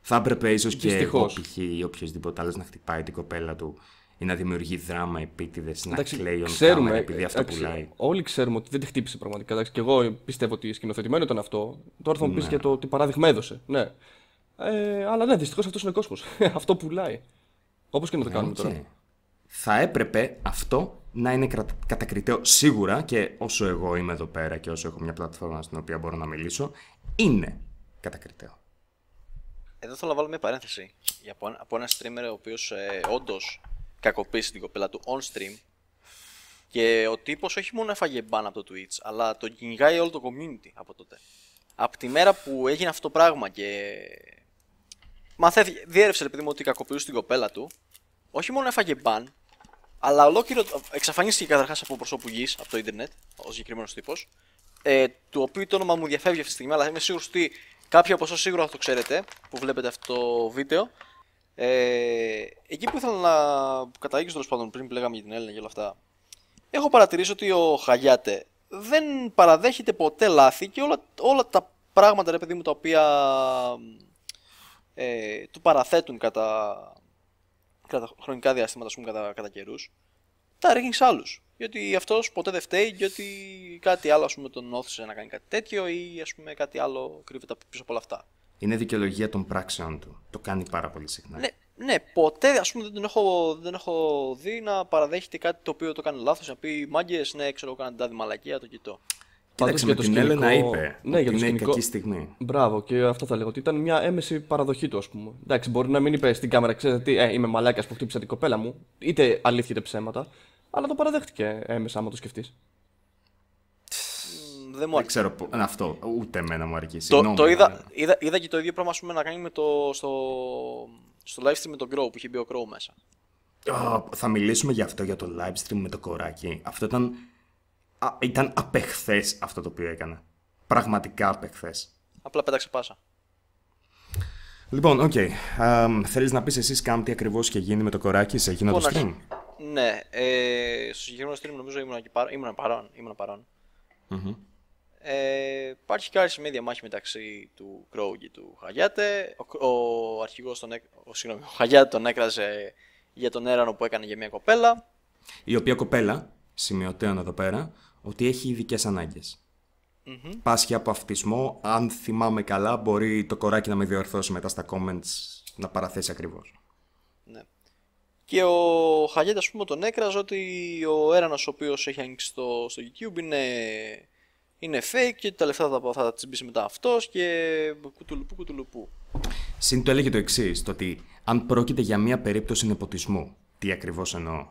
Θα έπρεπε ίσως και εγώ π.χ. ή οποιοδήποτε άλλος να χτυπάει την κοπέλα του ή να δημιουργεί δράμα επίτηδες, να κλαίει ο ξέρουμε, επειδή αυτό πουλάει. Όλοι ξέρουμε ότι δεν τη χτύπησε πραγματικά. Εντάξει, και εγώ πιστεύω ότι σκηνοθετημένο ήταν αυτό. Τώρα θα μου πεις ναι. για το τι παράδειγμα έδωσε. Ναι. Ε, αλλά ναι, δυστυχώς αυτός είναι κόσμος. αυτό πουλάει. Όπως και να το κάνουμε okay. τώρα. Θα έπρεπε αυτό να είναι κατακριτέο σίγουρα και όσο εγώ είμαι εδώ πέρα και όσο έχω μια πλατφόρμα στην οποία μπορώ να μιλήσω, είναι κατακριτέο. Εδώ θέλω να βάλω μια παρένθεση από ένα streamer ο οποίος ε, όντως κακοποίησε την κοπέλα του on stream και ο τύπος όχι μόνο έφαγε μπαν από το Twitch, αλλά το κυνηγάει όλο το community από τότε. Από τη μέρα που έγινε αυτό το πράγμα και μαθαίθηκε, διέρευσε επειδή μου ότι κακοποιούσε την κοπέλα του, όχι μόνο έφαγε μπαν, αλλά ολόκληρο εξαφανίστηκε καταρχάς από προσώπου γης από το Ιντερνετ, ο συγκεκριμένος τύπος, ε, του οποίου το όνομα μου διαφεύγει αυτή τη στιγμή, αλλά είμαι σίγουρος ότι κάποιοι από εσάς σίγουρα θα το ξέρετε που βλέπετε αυτό το βίντεο. Ε, εκεί που ήθελα να καταλήξω τέλος πάντων πριν που λέγαμε για την Έλληνα και όλα αυτά, έχω παρατηρήσει ότι ο Χαγιάτε δεν παραδέχεται ποτέ λάθη και όλα, όλα τα πράγματα ρε παιδί μου τα οποία ε, του παραθέτουν κατά, κατά χρονικά διαστήματα, πούμε, κατά, κατά καιρούς, τα ρίχνεις σε άλλους. Γιατί αυτός ποτέ δεν φταίει, γιατί κάτι άλλο ας πούμε, τον όθησε να κάνει κάτι τέτοιο ή ας πούμε, κάτι άλλο κρύβεται πίσω από όλα αυτά. Είναι δικαιολογία των πράξεων του. Το κάνει πάρα πολύ συχνά. Ναι, ναι ποτέ ας πούμε, δεν, έχω, δεν έχω δει να παραδέχεται κάτι το οποίο το κάνει λάθος. Να πει μάγκες, ναι, ξέρω, κάνω την μαλακία, το κοιτώ. Κοίταξε, με την σκηνικό... Έλενα είπε ναι, ότι είναι σκηνικό... κακή στιγμή. Μπράβο, και αυτό θα λέγω. Ότι ήταν μια έμεση παραδοχή του, ας πούμε. Εντάξει, μπορεί να μην είπε στην κάμερα, ξέρετε τι, ε, είμαι μαλάκια που χτύπησα την κοπέλα μου. Είτε αλήθεια είτε ψέματα. Αλλά το παραδέχτηκε έμεσα, άμα το σκεφτείς δεν μου ξέρω αυτό, ούτε εμένα μου αρκεί. Το, το είδα, είδα, είδα, και το ίδιο πράγμα πούμε, να κάνει με το, στο, Στο live stream με τον Crow που είχε μπει ο Crow μέσα. Α, θα μιλήσουμε για αυτό, για το live stream με το κοράκι. Αυτό ήταν, α, ήταν απεχθές αυτό το οποίο έκανε. Πραγματικά απεχθές. Απλά πέταξε πάσα. Λοιπόν, OK. Okay. Θέλεις να πεις εσύ Σκάμ τι ακριβώς είχε γίνει με το κοράκι σε εκείνο το Λοιπόν, stream; αρχι- Ναι, ε, στο συγκεκριμένο stream νομίζω ήμουν, εκεί παρά, ήμουν παρόν. Ήμουν παρόν. Ε, υπάρχει και άλλη μια διαμάχη μεταξύ του Crow και του Χαγιάτε. Ο, Κ- ο αρχηγός τον, έκ- ο, συγγνώμη, ο Χαγιάτε τον έκραζε για τον έρανο που έκανε για μια κοπέλα. Η οποία κοπέλα, σημειωτέων εδώ πέρα, ότι έχει ειδικές ανάγκες. Πάσχει από αυτισμό. Αν θυμάμαι καλά, μπορεί το κοράκι να με διορθώσει μετά στα comments να παραθέσει ακριβώς. Ναι. Και ο Χαγιάτε, ας πούμε, τον έκραζε ότι ο έρανος ο οποίος έχει ανοίξει στο, στο YouTube είναι, είναι fake και τα λεφτά θα, θα τα τσιμπήσει μετά αυτός και κουτουλουπού κουτουλουπού. Συν το έλεγε το εξής, το ότι αν πρόκειται για μία περίπτωση νεποτισμού, τι ακριβώς εννοώ;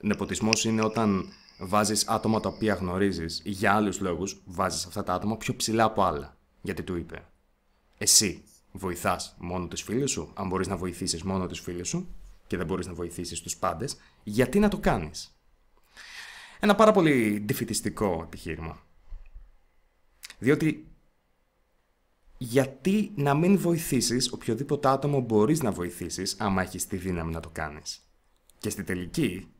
Νεποτισμός είναι όταν βάζεις άτομα τα οποία γνωρίζεις για άλλους λόγους, βάζεις αυτά τα άτομα πιο ψηλά από άλλα. Γιατί του είπε, Εσύ βοηθάς μόνο τους φίλους σου, αν μπορείς να βοηθήσεις μόνο τους φίλους σου και δεν μπορείς να βοηθήσεις τους πάντες, γιατί να το κάνεις; Ένα πάρα πολύ ντυφητιστικό επιχείρημα. Διότι γιατί να μην βοηθήσεις οποιοδήποτε άτομο μπορείς να βοηθήσεις άμα έχεις τη δύναμη να το κάνεις. Και στη τελική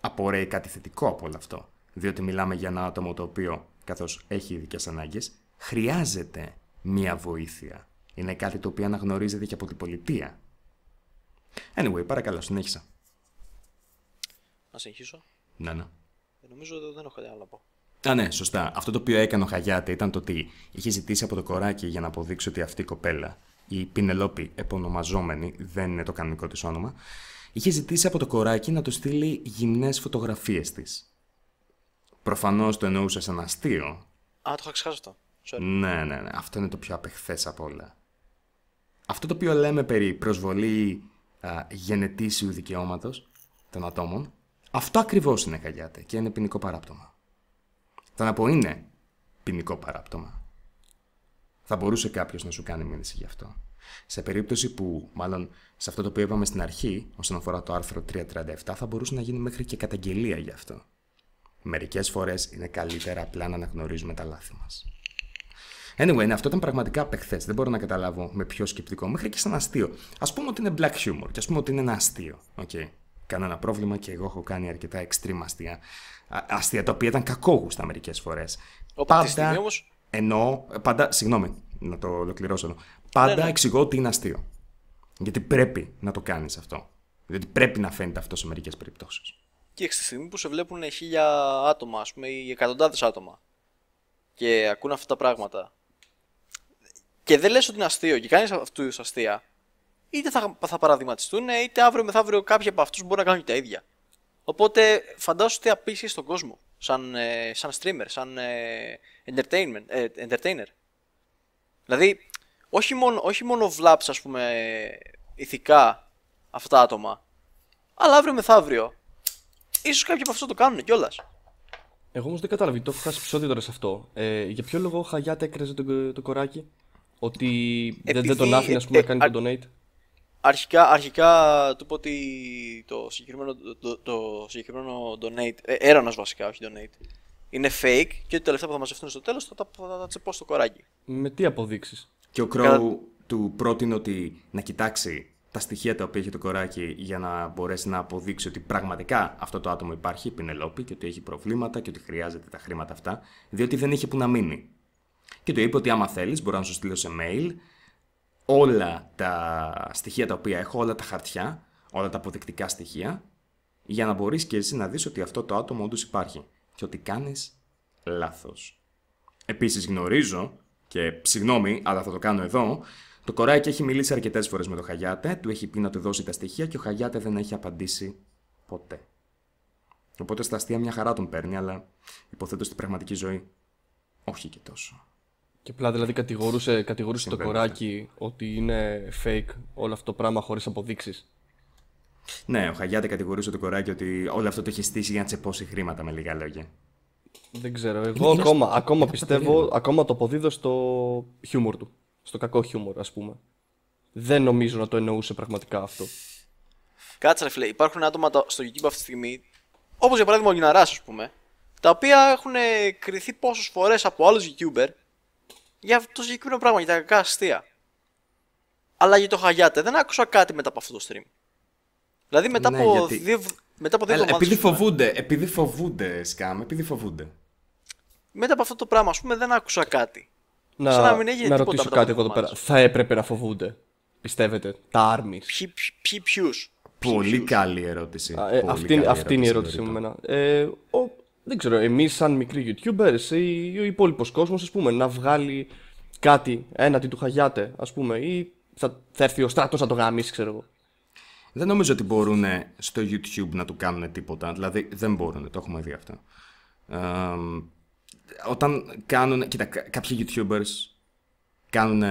απορρέει κάτι θετικό από όλο αυτό. Διότι μιλάμε για ένα άτομο το οποίο, καθώς έχει ειδικές ανάγκες, χρειάζεται μία βοήθεια. Είναι κάτι το οποίο αναγνωρίζεται και από την πολιτεία. Anyway, παρακαλώ, συνέχισα. Να συνεχίσω. Ναι, ναι. Ε, νομίζω ότι δεν έχω κάτι άλλο να πω. Α, ναι, σωστά. Αυτό το οποίο έκανε ο Χαγιάτε ήταν το ότι είχε ζητήσει από το κοράκι για να αποδείξει ότι αυτή η κοπέλα, η Πινελόπη επωνομαζόμενη, δεν είναι το κανονικό της όνομα, είχε ζητήσει από το κοράκι να του στείλει γυμνές φωτογραφίες της. Προφανώς το εννοούσε σαν αστείο. Α, το είχα ξεχάσει αυτό. Sorry. Ναι, ναι, ναι. Αυτό είναι το πιο απεχθές από όλα. Αυτό το οποίο λέμε περί προσβολή α, γενετήσιου δικαιώματος των ατόμων, αυτό ακριβώς είναι Χαγιάτε και είναι ποινικό παράπτωμα. Θα να πω είναι ποινικό παράπτωμα. Θα μπορούσε κάποιος να σου κάνει μήνυση γι' αυτό. Σε περίπτωση που, μάλλον σε αυτό το οποίο είπαμε στην αρχή, όσον αφορά το άρθρο 337, θα μπορούσε να γίνει μέχρι και καταγγελία γι' αυτό. Μερικές φορές είναι καλύτερα απλά να αναγνωρίζουμε τα λάθη μας. Anyway, ναι, αυτό ήταν πραγματικά απεχθές. Δεν μπορώ να καταλάβω με ποιο σκεπτικό. Μέχρι και σαν αστείο. Α πούμε ότι είναι black humor και ας πούμε ότι είναι ένα αστείο. Okay. Κανένα πρόβλημα και εγώ έχω κάνει αρκετά extreme αστεία. Α- Αστεία τα οποία ήταν κακόγουστα μερικές φορές. Όπου τη στιγμή όμως- Εννοώ. Πάντα. Συγγνώμη, να το ολοκληρώσω εδώ. Πάντα Ναι, ναι. εξηγώ ότι είναι αστείο. Γιατί πρέπει να το κάνεις αυτό. Γιατί πρέπει να φαίνεται αυτό σε μερικές περιπτώσεις. Και στη στιγμή που σε βλέπουν χίλια άτομα, ας πούμε, ή εκατοντάδες άτομα και ακούνε αυτά τα πράγματα και δεν λες ότι είναι αστείο και κάνεις αυτού τους είδους αστεία, είτε θα, θα παραδειγματιστούν, είτε αύριο μεθαύριο κάποιοι από αυτούς μπορεί να κάνουν και τα ίδια. Οπότε φαντάσου τι απίσχυε στον κόσμο, σαν, ε, σαν streamer, σαν ε, entertainment, ε, entertainer. Δηλαδή, όχι μόνο, όχι μόνο βλάψεις, ας πούμε, ηθικά αυτά τα άτομα, αλλά αύριο μεθαύριο, ίσως κάποιοι από αυτό το κάνουν κιόλας. Εγώ όμως δεν κατάλαβα, γιατί το έχω χάσει επεισόδιο τώρα σε αυτό. Ε, για ποιο λόγο ο Χαγιάτε έκραζε το, το κοράκι, Ότι δεν, δεν τον Επειδή, άφηνε ας πούμε, ε, να κάνει α- το donate; Αρχικά, αρχικά του πω ότι το συγκεκριμένο, το, το συγκεκριμένο donate, ε, έρανος βασικά, όχι donate, είναι fake και ότι τα λεφτά που θα μαζευτούν στο τέλος θα τα, θα τα τσεπώ στο κοράκι. Με τι αποδείξεις; Και ο Κρόου του πρότεινε ότι να κοιτάξει τα στοιχεία τα οποία έχει το κοράκι για να μπορέσει να αποδείξει ότι πραγματικά αυτό το άτομο υπάρχει, η Πινελόπη, και ότι έχει προβλήματα και ότι χρειάζεται τα χρήματα αυτά, διότι δεν είχε που να μείνει. Και του είπε ότι άμα θέλεις, μπορώ να σου στείλω σε mail όλα τα στοιχεία τα οποία έχω, όλα τα χαρτιά, όλα τα αποδεικτικά στοιχεία, για να μπορείς και εσύ να δεις ότι αυτό το άτομο όντως υπάρχει και ότι κάνεις λάθος. Επίσης γνωρίζω, και συγγνώμη, αλλά θα το κάνω εδώ, το κοράκι έχει μιλήσει αρκετές φορές με τον Χαγιάτε, του έχει πει να του δώσει τα στοιχεία και ο Χαγιάτε δεν έχει απαντήσει ποτέ. Οπότε στα αστεία μια χαρά τον παίρνει, αλλά υποθέτω στην πραγματική ζωή όχι και τόσο. Και απλά δηλαδή κατηγορούσε, κατηγορούσε το Συμβαίνει κοράκι ότι είναι fake όλο αυτό το πράγμα χωρίς αποδείξεις. Ναι, ο Χαγιάτε κατηγορούσε το κοράκι ότι όλο αυτό το έχει στήσει για να τσεπώσει χρήματα με λίγα λόγια. Δεν ξέρω. Εγώ ακόμα, ακόμα πιστεύω, ακόμα το αποδίδω στο χιούμορ του. Στο κακό χιούμορ, ας πούμε. δεν νομίζω να το εννοούσε πραγματικά αυτό. Κάτσε ρε φίλε, υπάρχουν άτομα τα- στο YouTube αυτή τη στιγμή, όπως για παράδειγμα ο Γιναράς ας πούμε, τα οποία έχουν κρυθεί πόσες φορές από άλλους YouTuber για το συγκεκριμένο πράγμα, για τα κακά αστεία. Αλλά για το Χαγιάτε δεν άκουσα κάτι μετά από αυτό το stream. Δηλαδή μετά, Ναι, από, γιατί- δύο, μετά από δύο Έλα, εβδομάδες, επειδή ας πούμε, φοβούνται, επειδή φοβούνται, σκάμ, επειδή φοβούνται. μετά από αυτό το πράγμα ας πούμε δεν άκουσα κάτι. Να, Σαν να μην έγινε να τίποτα ρωτήσω μετά από κάτι εγώ εδώ πέρα. εβδομάδες. Θα έπρεπε να φοβούνται, πιστεύετε, τα armies; Ποιοι, ποιοι, ποιοι ποιους; Πολύ καλή ερώτηση. Α, ε, Πολύ αυτή, καλή αυτή είναι η ερώτησή Λωρίτο. μου εμένα. Ε, ο, δεν ξέρω, εμείς σαν μικροί YouTubers ή ο υπόλοιπος κόσμος, ας πούμε, να βγάλει κάτι έναντι του Χαγιάτε, ας πούμε, ή θα, θα έρθει ο στράτο να το γαμίσει, ξέρω εγώ. Δεν νομίζω ότι μπορούν στο YouTube να του κάνουν τίποτα. Δηλαδή δεν μπορούν, το έχουμε δει αυτό. Ε, όταν κάνουν. Κοίτα, κα- κάποιοι YouTubers κάνουν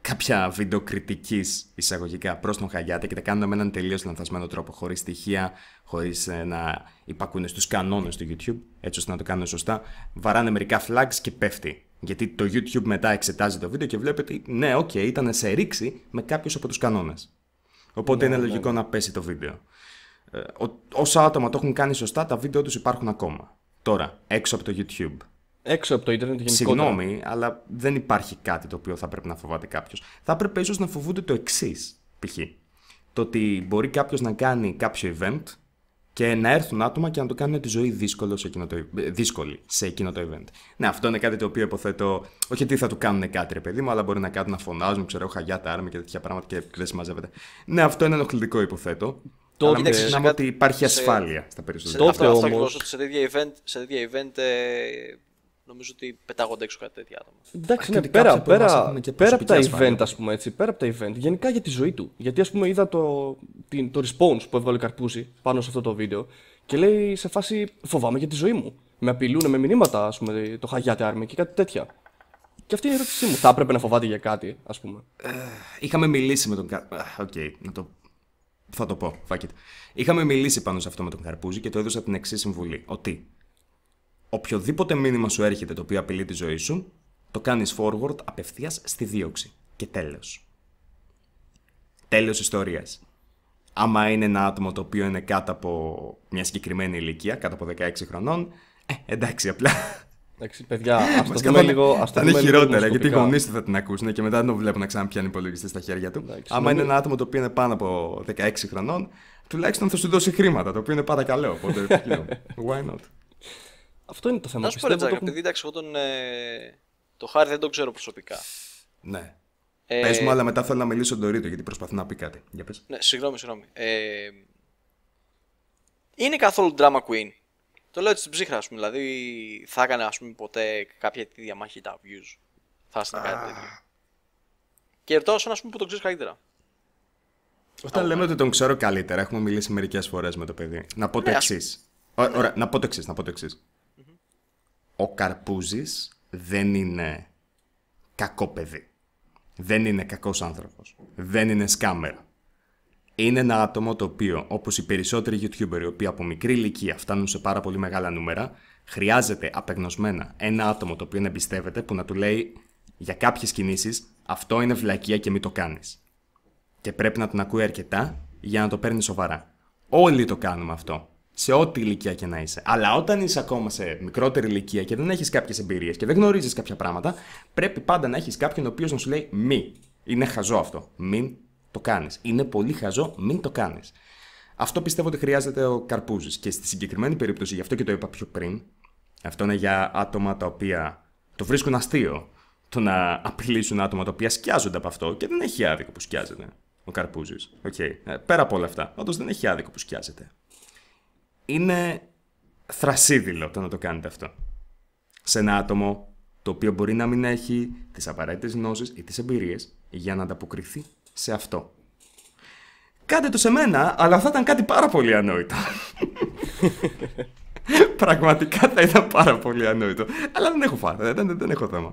κάποια βίντεο κριτική εισαγωγικά προς τον Χαγιάτε και τα κάνουν με έναν τελείως λανθασμένο τρόπο. Χωρίς στοιχεία, χωρίς να υπακούν στους κανόνες του YouTube, έτσι ώστε να το κάνουν σωστά. Βαράνε μερικά flags και πέφτει. Γιατί το YouTube μετά εξετάζει το βίντεο και βλέπει ότι ναι, οκ, ήταν σε ρήξη με κάποιους από τους κανόνες. Οπότε είναι λογικό να πέσει το βίντεο. Ε, ο- όσα άτομα το έχουν κάνει σωστά, τα βίντεο τους υπάρχουν ακόμα. Τώρα, έξω από το YouTube. Έξω από το Ιντερνετ γενικότερα. Συγγνώμη, αλλά δεν υπάρχει κάτι το οποίο θα πρέπει να φοβάται κάποιος. Θα έπρεπε ίσως να φοβούνται το εξής, π.χ. Το ότι μπορεί κάποιος να κάνει κάποιο event και να έρθουν άτομα και να το κάνουν τη ζωή δύσκολο σε εκείνο το, ε, δύσκολη σε εκείνο το event. Ναι, αυτό είναι κάτι το οποίο υποθέτω. Όχι ότι θα του κάνουν κάτι, ρε παιδί μου, αλλά μπορεί να κάνουν να φωνάζουν, ξέρω, χαγιάτα, άρμη και τέτοια πράγματα και δεν συμμαζεύεται. Ναι, αυτό είναι ενοχλητικό, υποθέτω. Τότε- αλλά μην Κοίταξε, ξεχνάμε σε ότι κάτι- υπάρχει σε- ασφάλεια στα Σε, περισσότερα. Τότε αυτό, αυτό όμως- ακριβώς, ότι σε τέτοια event, σε τέτοια event ε, νομίζω ότι πετάγονται έξω κάτι τέτοια άτομα. Εντάξει, Και ναι, ότι πέρα, κάποιοι από εμάς πέρα, έχουν και πέρα από τα προσωπική ασφάλεια. event, ας πούμε έτσι, πέρα από τα event, γενικά για τη ζωή του. Γιατί, ας πούμε, είδα το, την, το response που έβγαλε ο Καρπούζη πάνω σε αυτό το βίντεο και λέει σε φάση φοβάμαι για τη ζωή μου. Με απειλούν με μηνύματα, ας πούμε, το Χαγιάτε Army και κάτι τέτοια. Και αυτή είναι η ερώτησή μου. Θα έπρεπε να φοβάται για κάτι, ας πούμε. Είχαμε μιλήσει με τον. Κα- Α, Οκ, να το. Θα το πω, fuck it. Είχαμε μιλήσει πάνω σε αυτό με τον Καρπούζη και το έδωσα την εξής συμβουλή. Ότι οποιοδήποτε μήνυμα σου έρχεται το οποίο απειλεί τη ζωή σου, το κάνεις forward απευθείας στη δίωξη. Και τέλος. Τέλος ιστορίας. Άμα είναι ένα άτομο το οποίο είναι κάτω από μια συγκεκριμένη ηλικία, κάτω από 16 χρονών, ε, εντάξει, απλά Εντάξει, παιδιά, ας το Βασικά δούμε θα- λίγο. Ας το θα είναι δούμε λίγο χειρότερα γιατί οι δημοσκοπικά. γονείς του θα την ακούσουν και μετά δεν το βλέπουν να ξαναπιάνει υπολογιστή στα χέρια του. Εντάξει, Άμα νομίζω- είναι ένα άτομο το οποίο είναι πάνω από 16 χρονών, τουλάχιστον θα σου δώσει χρήματα, το οποίο είναι πάρα καλό. Οπότε, you know, why not; Αυτό είναι το θέμα. Να σου πω Πιστεύω ρε το Τζάκα, έχουν- επειδή εντάξει εγώ τον, ε, το Χάρη δεν τον ξέρω προσωπικά. Ναι. Ε, Πες μου, αλλά μετά θέλω να μιλήσω τον Ντορίτο γιατί προσπαθεί να πει κάτι. Για πες. Ναι, συγγνώμη, συγγνώμη. Ε, είναι καθόλου drama queen. Το λέω έτσι στην ψύχρα, ας πούμε. Δηλαδή, θα έκανε, ας πούμε, ποτέ κάποια τη διαμάχη τα views. Θα έστειλε κάτι τέτοιο. Και ρωτάω σαν, ας πούμε, που τον ξέρεις καλύτερα. Όταν λέμε ότι τον ξέρω καλύτερα, έχουμε μιλήσει μερικές φορές με το παιδί. Να πω το Ναι, ας- εξής. Ωραία, να πω το εξής. Να πω το εξής. Ο Καρπούζης δεν είναι κακό παιδί. Δεν είναι κακός άνθρωπος. Δεν είναι σκάμερ. Είναι ένα άτομο το οποίο, όπως οι περισσότεροι YouTuber, οι οποίοι από μικρή ηλικία φτάνουν σε πάρα πολύ μεγάλα νούμερα, χρειάζεται απεγνωσμένα ένα άτομο το οποίο να εμπιστεύεται που να του λέει για κάποιες κινήσεις αυτό είναι βλακεία και μην το κάνεις και πρέπει να τον ακούει αρκετά για να το παίρνει σοβαρά. Όλοι το κάνουμε αυτό. Σε ό,τι ηλικία και να είσαι. Αλλά όταν είσαι ακόμα σε μικρότερη ηλικία και δεν έχεις κάποιες εμπειρίες και δεν γνωρίζεις κάποια πράγματα, πρέπει πάντα να έχεις κάποιον ο οποίος να σου λέει μη. Είναι χαζό αυτό. Μην το κάνεις. Είναι πολύ χαζό, μην το κάνεις. Αυτό πιστεύω ότι χρειάζεται ο Καρπούζης. Και στη συγκεκριμένη περίπτωση, γι' αυτό και το είπα πιο πριν, αυτό είναι για άτομα τα οποία το βρίσκουν αστείο. Το να απειλήσουν άτομα τα οποία σκιάζονται από αυτό και δεν έχει άδικο που σκιάζεται ο Καρπούζης. Okay. πέρα από όλα αυτά, όντως δεν έχει άδικο που σκιάζεται. Είναι θρασίδηλο το να το κάνετε αυτό. Σε ένα άτομο το οποίο μπορεί να μην έχει τις απαραίτητες γνώσεις ή τις εμπειρίες για να ανταποκριθεί σε αυτό. Κάντε το σε μένα, αλλά θα ήταν κάτι πάρα πολύ ανόητο. Πραγματικά θα ήταν πάρα πολύ ανόητο. Αλλά δεν έχω φάτα, δεν, δεν, δεν έχω θέμα.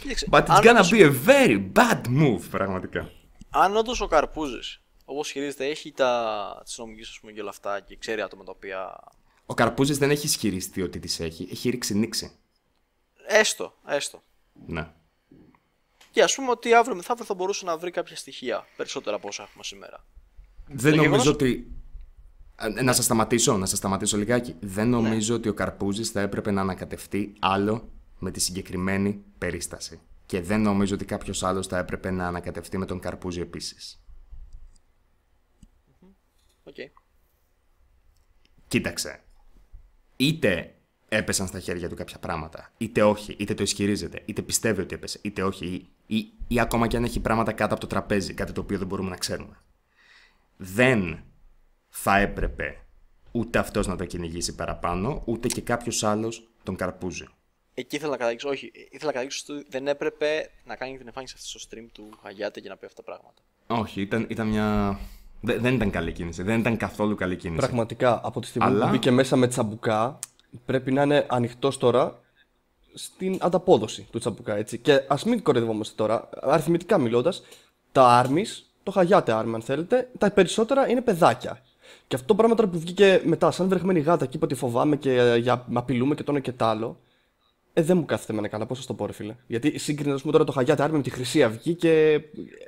Κοίταξε, But it's αν gonna όντως- be a very bad move, πραγματικά. Αν όντως ο Καρπούζης, όπως χειρίζεται, έχει τα τη νομική ας πούμε και όλα αυτά και ξέρει άτομα τα οποία. Ο Καρπούζης δεν έχει ισχυριστεί ότι τις έχει, έχει ρίξει νήξη. Έστω, έστω. Ναι. και ας πούμε ότι αύριο μεθαύριο θα μπορούσε να βρει κάποια στοιχεία περισσότερα από όσα έχουμε σήμερα. Δεν Το νομίζω γεγονός- ότι. Ε, Να σας σταματήσω, να σας σταματήσω λιγάκι. Δεν νομίζω ότι ο Καρπούζης θα έπρεπε να ανακατευτεί άλλο με τη συγκεκριμένη περίσταση. Και δεν νομίζω ότι κάποιος άλλος θα έπρεπε να ανακατευτεί με τον Καρπούζη επίσης. Οκ. Κοίταξε. Είτε έπεσαν στα χέρια του κάποια πράγματα, είτε όχι, είτε το ισχυρίζεται, είτε πιστεύει ότι έπεσε, είτε όχι, ή, ή, ή ακόμα και αν έχει πράγματα κάτω από το τραπέζι, κάτι το οποίο δεν μπορούμε να ξέρουμε. Δεν θα έπρεπε ούτε αυτός να το κυνηγήσει παραπάνω, ούτε και κάποιος άλλος τον Καρπούζη. Εκεί ήθελα να καταδείξω, όχι, ήθελα να καταδείξω ότι δεν έπρεπε να κάνει την εμφάνιση αυτή στο stream του Χαγιάτε και να πει αυτά τα πράγματα. Όχι, ήταν, ήταν μια... Δε- δεν ήταν καλή κίνηση, δεν ήταν καθόλου καλή κίνηση. Πραγματικά, από τη στιγμή Αλλά- που μπήκε μέσα με τσαμπουκά, πρέπει να είναι ανοιχτός τώρα στην ανταπόδοση του τσαμπουκά. Έτσι. Και ας μην κοροϊδευόμαστε τώρα, αριθμητικά μιλώντας, τα armies, το χαγιάτε army αν θέλετε, τα περισσότερα είναι παιδάκια. Και αυτό το πράγμα τώρα που βγήκε μετά, σαν βρεχμένη γάτα και είπε ότι φοβάμαι και ε, για, με απειλούμε και το ένα και το άλλο. Ε, δεν μου κάθεται εμένα καλά, πώς σα το πω, ρε φίλε. Γιατί σύγκρινα, ας πούμε, τώρα το Χαγιάτε Army με τη Χρυσή Αυγή και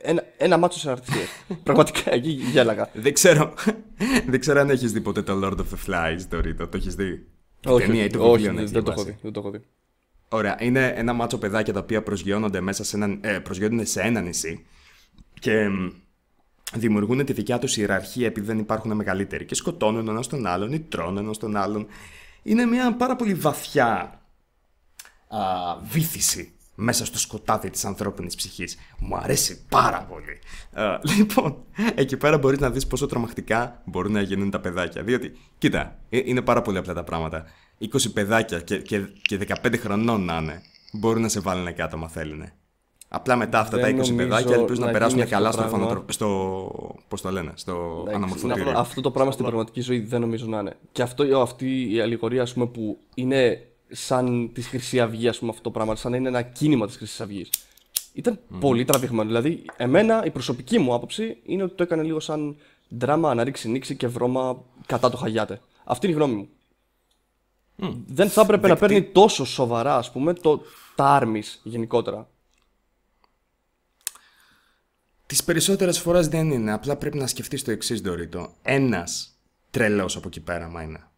ένα, ένα μάτσο σε αρτησίε. Πραγματικά, εκεί γέλαγα. Δεν ξέρω, δεν ξέρω αν έχεις δει ποτέ το Lord of the Flies, το Ρίτο. Το έχεις δει; Τη όχι, ταινία ή το όχι, βιβλίο να δεν, έχεις δεν το έχω διαβάσει. δει. Δεν το έχω δει. Ωραία, είναι ένα μάτσο παιδάκια τα οποία προσγειώνονται μέσα σε ένα, ε, προσγειώνονται σε ένα νησί και μ, δημιουργούν τη δικιά τους ιεραρχία επειδή δεν υπάρχουν μεγαλύτεροι και σκοτώνουν ένας τον άλλον ή τρώνε ένας τον άλλον. Είναι μια πάρα πολύ βαθιά α, βύθιση μέσα στο σκοτάδι της ανθρώπινης ψυχής. Μου αρέσει πάρα πολύ. Α, λοιπόν, εκεί πέρα μπορείς να δεις πόσο τρομακτικά μπορούν να γίνουν τα παιδάκια. Διότι, κοίτα, ε, είναι πάρα πολύ απλά τα πράγματα. 20 παιδάκια και, και, και 15 χρονών να είναι, μπορούν να σε βάλουν κάτω άμα θέλουν. Απλά μετά αυτά Δεν τα 20 νομίζω παιδάκια ελπίζουν να, να περάσουν γίνει αυτό καλά το στο, πράγμα. φανατρο... στο... πώς το λένε, στο αναμορφωτήριο. Αυτό το πράγμα στην πραγματική ζωή δεν νομίζω να είναι. Και αυτό, αυτή η αλληγορία, ας πούμε, που είναι σαν της Χρυσή Αυγή, ας πούμε, αυτό το πράγμα, σαν να είναι ένα κίνημα της Χρυσής Αυγής. Ήταν πολύ τραβηγμένο. Δηλαδή, εμένα η προσωπική μου άποψη είναι ότι το έκανε λίγο σαν δράμα να ρίξει νήξη και βρώμα κατά το Χαγιάτε. Αυτή είναι η γνώμη μου. Δεν θα έπρεπε να παίρνει τόσο σοβαρά, ας πούμε, το, τα armies γενικότερα. Τις περισσότερες φορές δεν είναι. Απλά πρέπει να σκεφτείς το εξής, Ντορίτο. Ένας τρελός από εκεί πέρα, μα είναι.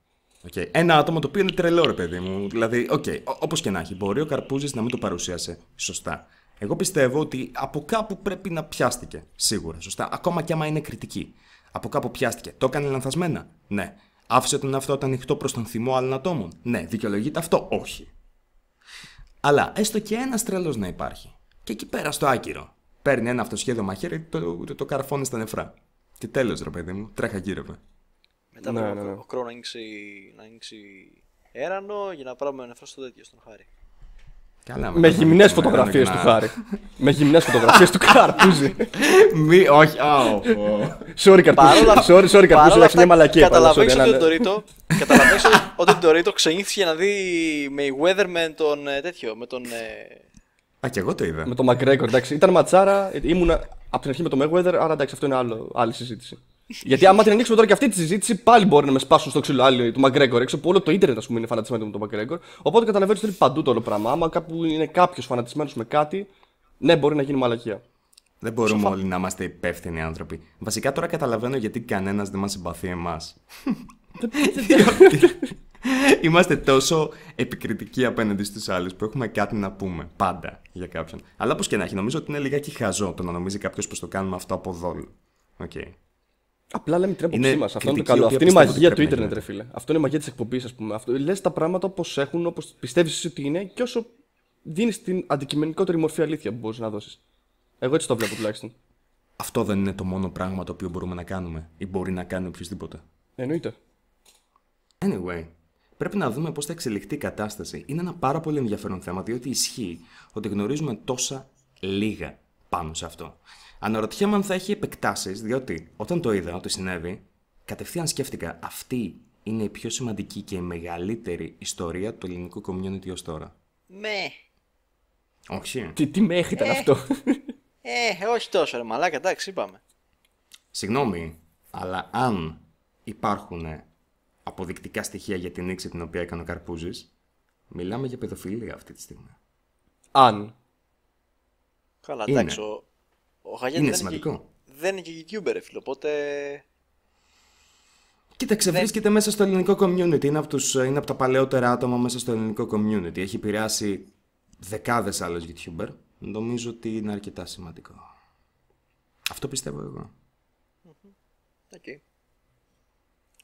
Okay. Ένα άτομο το οποίο είναι τρελό, ρε παιδί μου. Δηλαδή, OK, okay, όπως και να έχει, μπορεί ο Καρπούζης να μην το παρουσίασε σωστά. Εγώ πιστεύω ότι από κάπου πρέπει να πιάστηκε. Σίγουρα, σωστά. Ακόμα και άμα είναι κριτική. Από κάπου πιάστηκε. Το έκανε λανθασμένα. Ναι. Άφησε τον εαυτό του ανοιχτό προς τον θυμό άλλων ατόμων. Ναι. Δικαιολογείται αυτό; Όχι. Αλλά έστω και ένας τρελός να υπάρχει. Και εκεί πέρα στο άκυρο. Παίρνει ένα αυτοσχέδιο μαχαίρι και το, το, το καρφώνει στα νεφρά. Και τέλος, ρε παιδί μου, τρέχα γύρευε. Μετά Ναι, πρέπει ναι, ναι. ο Κρόνο να ανοίξει, να ανοίξει έρανο για να πάρουμε νεφρό στο τέτοιο, στον Χάρη. Καλά, Με γυμνές ένα φωτογραφίες και του να- Χάρη. Με γυμνές φωτογραφίες του Καρπούζη. Μη, όχι, α, πω. Sorry, Καρπούζη. Παρόλα- Sorry, sorry, Καρπούζη, παρόλα εντάξει, μια μαλακία. είπα, Καταλαβαίνεις sorry, ότι ένα- ο Ντορίτο, καταλαβαίνεις ότι- ότι ο Ντορίτο ξενύχθηκε να δει Mayweather με τον ε, τέτοιο, με τον... ε, Α, και εγώ το είδα. Με τον McGregor, εντάξει. Ήταν ματσάρα, ήμουνα από την αρχή με τον Mayweather, άρα εντάξει, αυτό είναι άλλο, άλλη συζήτηση. Γιατί άμα την ανοίξουμε τώρα και αυτή τη συζήτηση, πάλι μπορεί να με σπάσουν στο ξύλο άλλοι του McGregor έξω που όλο το ίντερνετ ας πούμε, είναι φανατισμένο με τον McGregor. Οπότε καταλαβαίνεις ότι είναι παντού το όλο πράγμα. Άμα κάπου είναι κάποιος φανατισμένος με κάτι, ναι, μπορεί να γίνει μαλακία. Δεν μπορούμε όλοι να είμαστε υπεύθυνοι άνθρωποι. Βασικά τώρα καταλαβαίνω γιατί κανένας δεν μας συμπαθεί εμάς. Είμαστε τόσο επικριτικοί απέναντι στους άλλους που έχουμε κάτι να πούμε πάντα για κάποιον. Αλλά όπως και να έχει, νομίζω ότι είναι λιγάκι χαζό το να νομίζει κάποιος πως το κάνουμε αυτό από δόλου. Οκ. Απλά λέμε την Είναι άποψή μας. Αυτό είναι το κριτική, καλό. η οποία Αυτή είναι η πιστεύω μαγεία ότι του πρέπει να ίντερνετ, ρε φίλε. Αυτό είναι η μαγεία της εκπομπής, ας πούμε. Αυτό... Λες τα πράγματα όπως έχουν, όπως πιστεύεις εσύ ότι είναι και όσο δίνεις την αντικειμενικότερη μορφή αλήθεια που μπορείς να δώσεις. Εγώ έτσι το βλέπω τουλάχιστον. Αυτό δεν είναι το μόνο πράγμα το οποίο μπορούμε να κάνουμε ή μπορεί να κάνει οποιοδήποτε. Εννοείται. Anyway, πρέπει να δούμε πώς θα εξελιχθεί η κατάσταση. Είναι ένα πάρα πολύ ενδιαφέρον θέμα, διότι ισχύει ότι γνωρίζουμε τόσα λίγα πάνω σε αυτό. Αναρωτιέμαι αν θα έχει επεκτάσεις, διότι όταν το είδα ότι συνέβη, κατευθείαν σκέφτηκα αυτή είναι η πιο σημαντική και η μεγαλύτερη ιστορία του ελληνικού community ως τώρα. Με. Όχι. Τι, τι μέχρι ήταν αυτό; Ε, όχι τόσο ρε μαλάκα, εντάξει, είπαμε. Συγγνώμη, αλλά αν υπάρχουν αποδεικτικά στοιχεία για την νήξη την οποία έκανε ο Καρπούζης, μιλάμε για παιδοφιλία αυτή τη στιγμή. Αν. Καλά, Είναι. εντάξει. Ο, ο Χαγιάτη Είναι δεν, σημαντικό. Είναι και, δεν είναι και YouTuber, ρε φίλε, οπότε. Κοίταξε, βρίσκεται μέσα στο ελληνικό community. Είναι από, τους, είναι από τα παλαιότερα άτομα μέσα στο ελληνικό community. Έχει επηρεάσει δεκάδες άλλους YouTuber. Νομίζω ότι είναι αρκετά σημαντικό. Αυτό πιστεύω εγώ. Οκ.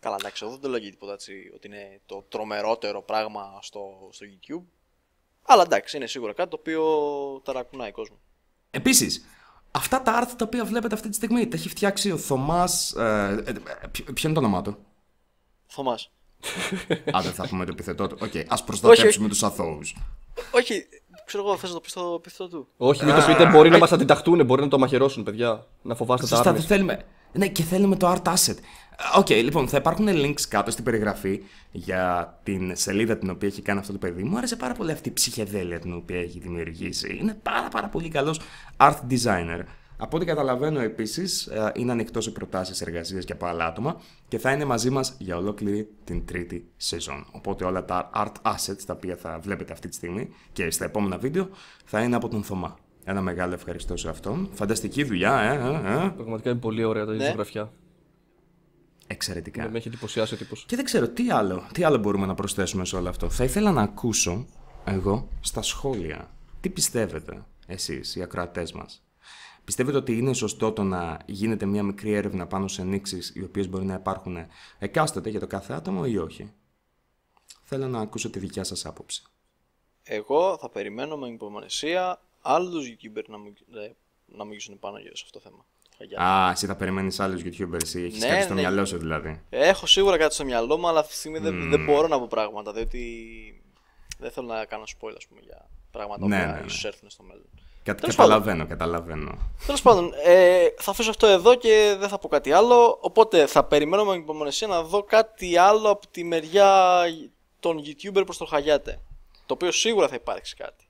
Καλά, εντάξει, εγώ δεν το λέω για τίποτα έτσι ότι είναι το τρομερότερο πράγμα στο, στο YouTube. Αλλά εντάξει, είναι σίγουρα κάτι το οποίο ταρακουνάει κόσμος. Επίσης, αυτά τα άρθρα τα οποία βλέπετε αυτή τη στιγμή τα έχει φτιάξει ο Θωμάς... Ε, ε, ε, ποιο ποιο είναι το όνομά του; Θωμάς. Α, δεν θα πούμε το επιθετό του. Οκ, ας προστατεύσουμε τους αθώους. Όχι, ξέρω εγώ, θες να το πεις το επιθετό του. Όχι, μην το πείτε, μπορεί να μας αντιταχτούν, μπορεί να το μαχαιρώσουν, παιδιά. Να φοβάστε τα Σωστά, armies. δεν θέλουμε. Ναι, και θέλουμε το art asset. OK, λοιπόν, θα υπάρχουν links κάτω στην περιγραφή για την σελίδα την οποία έχει κάνει αυτό το παιδί. Μου άρεσε πάρα πολύ αυτή η ψυχεδέλεια την οποία έχει δημιουργήσει. Είναι πάρα πάρα πολύ καλός art designer. Από ό,τι καταλαβαίνω επίσης, είναι ανοιχτός σε προτάσεις εργασία και από άλλα άτομα και θα είναι μαζί μας για ολόκληρη την τρίτη σεζόν. Οπότε όλα τα art assets τα οποία θα βλέπετε αυτή τη στιγμή και στα επόμενα βίντεο θα είναι από τον Θωμά. Ένα μεγάλο ευχαριστώ σε αυτόν. Φανταστική δουλειά, ε, ε, ε. Πραγματικά είναι πολύ ωραία τα Ναι. ζωγραφιά. Εξαιρετικά. Με έχει εντυπωσιάσει ο τύπος. Και δεν ξέρω τι άλλο, τι άλλο μπορούμε να προσθέσουμε σε όλο αυτό. Θα ήθελα να ακούσω εγώ στα σχόλια. Τι πιστεύετε εσείς, οι ακροατές μας; Πιστεύετε ότι είναι σωστό το να γίνεται μια μικρή έρευνα πάνω σε ανοίξεις οι οποίες μπορεί να υπάρχουν εκάστοτε για το κάθε άτομο ή όχι; Θέλω να ακούσω τη δικιά σας άποψη. Εγώ θα περιμένω με υπομονησία άλλους YouTuber να μου, ε, να μου γυρίσουν πάνω γύρω σε αυτό το θέμα. Χαγιάτη. Α, εσύ θα περιμένεις άλλους YouTubers, εσύ έχεις Ναι, κάτι στο ναι. μυαλό σου δηλαδή. Έχω σίγουρα κάτι στο μυαλό μου, αλλά αυτή τη στιγμή δεν, δεν μπορώ να πω πράγματα, διότι δεν θέλω να κάνω spoil, ας πούμε, για πράγματα Ναι, που ναι, ναι. ίσως έρθουν στο μέλλον. Κα- Τέλος καταλαβαίνω, καταλαβαίνω. Τέλος πάντων, ε, θα αφήσω αυτό εδώ και δεν θα πω κάτι άλλο. Οπότε θα περιμένω με υπομονησία να δω κάτι άλλο από τη μεριά των YouTuber προς το Χαγιάτε. Το οποίο σίγουρα θα υπάρξει κάτι.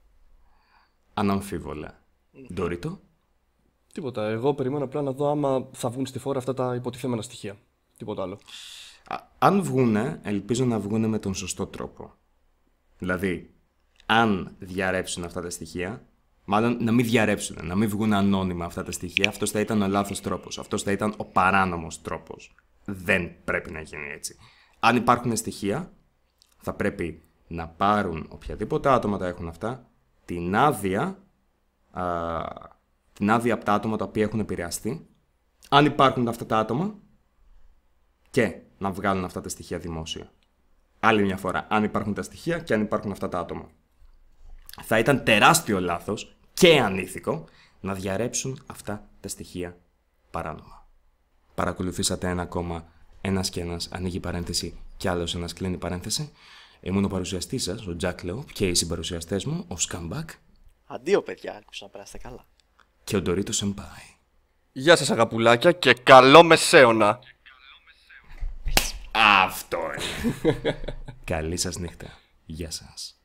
Αναμφίβολα. Ντόριτο; Τίποτα. Εγώ περιμένω απλά να δω άμα θα βγουν στη φόρα αυτά τα υποτιθέμενα στοιχεία. Τίποτα άλλο. Α- αν βγούνε, ελπίζω να βγούνε με τον σωστό τρόπο. Δηλαδή, αν διαρρεύσουν αυτά τα στοιχεία, μάλλον να μην διαρρεύσουν, να μην βγουν ανώνυμα αυτά τα στοιχεία, αυτός θα ήταν ο λάθος τρόπος. Αυτός θα ήταν ο παράνομος τρόπος. Δεν πρέπει να γίνει έτσι. Αν υπάρχουν στοιχεία, θα πρέπει να πάρουν οποιαδήποτε άτομα τα έχουν αυτά, την άδεια, α, την άδεια από τα άτομα τα οποία έχουν επηρεαστεί. Αν υπάρχουν αυτά τα άτομα, και να βγάλουν αυτά τα στοιχεία δημόσια. Άλλη μια φορά, αν υπάρχουν τα στοιχεία και αν υπάρχουν αυτά τα άτομα. Θα ήταν τεράστιο λάθος και ανήθικο να διαρρέψουν αυτά τα στοιχεία παράνομα. Παρακολουθήσατε ένα ακόμα ένας και ένας ανοίγει παρένθεση και άλλος ένας κλείνει παρένθεση. Ήμουν ο παρουσιαστής σας, ο Jack Lowe και οι συμπαρουσιαστές μου, ο Scumbag Αντίο, παιδιά, ελπίζω να περάσετε καλά. και ο Dorito Senpai. Γεια σας αγαπουλάκια και καλό μεσαίωνα. Αυτό είναι. Καλή σας νύχτα. Γεια σας.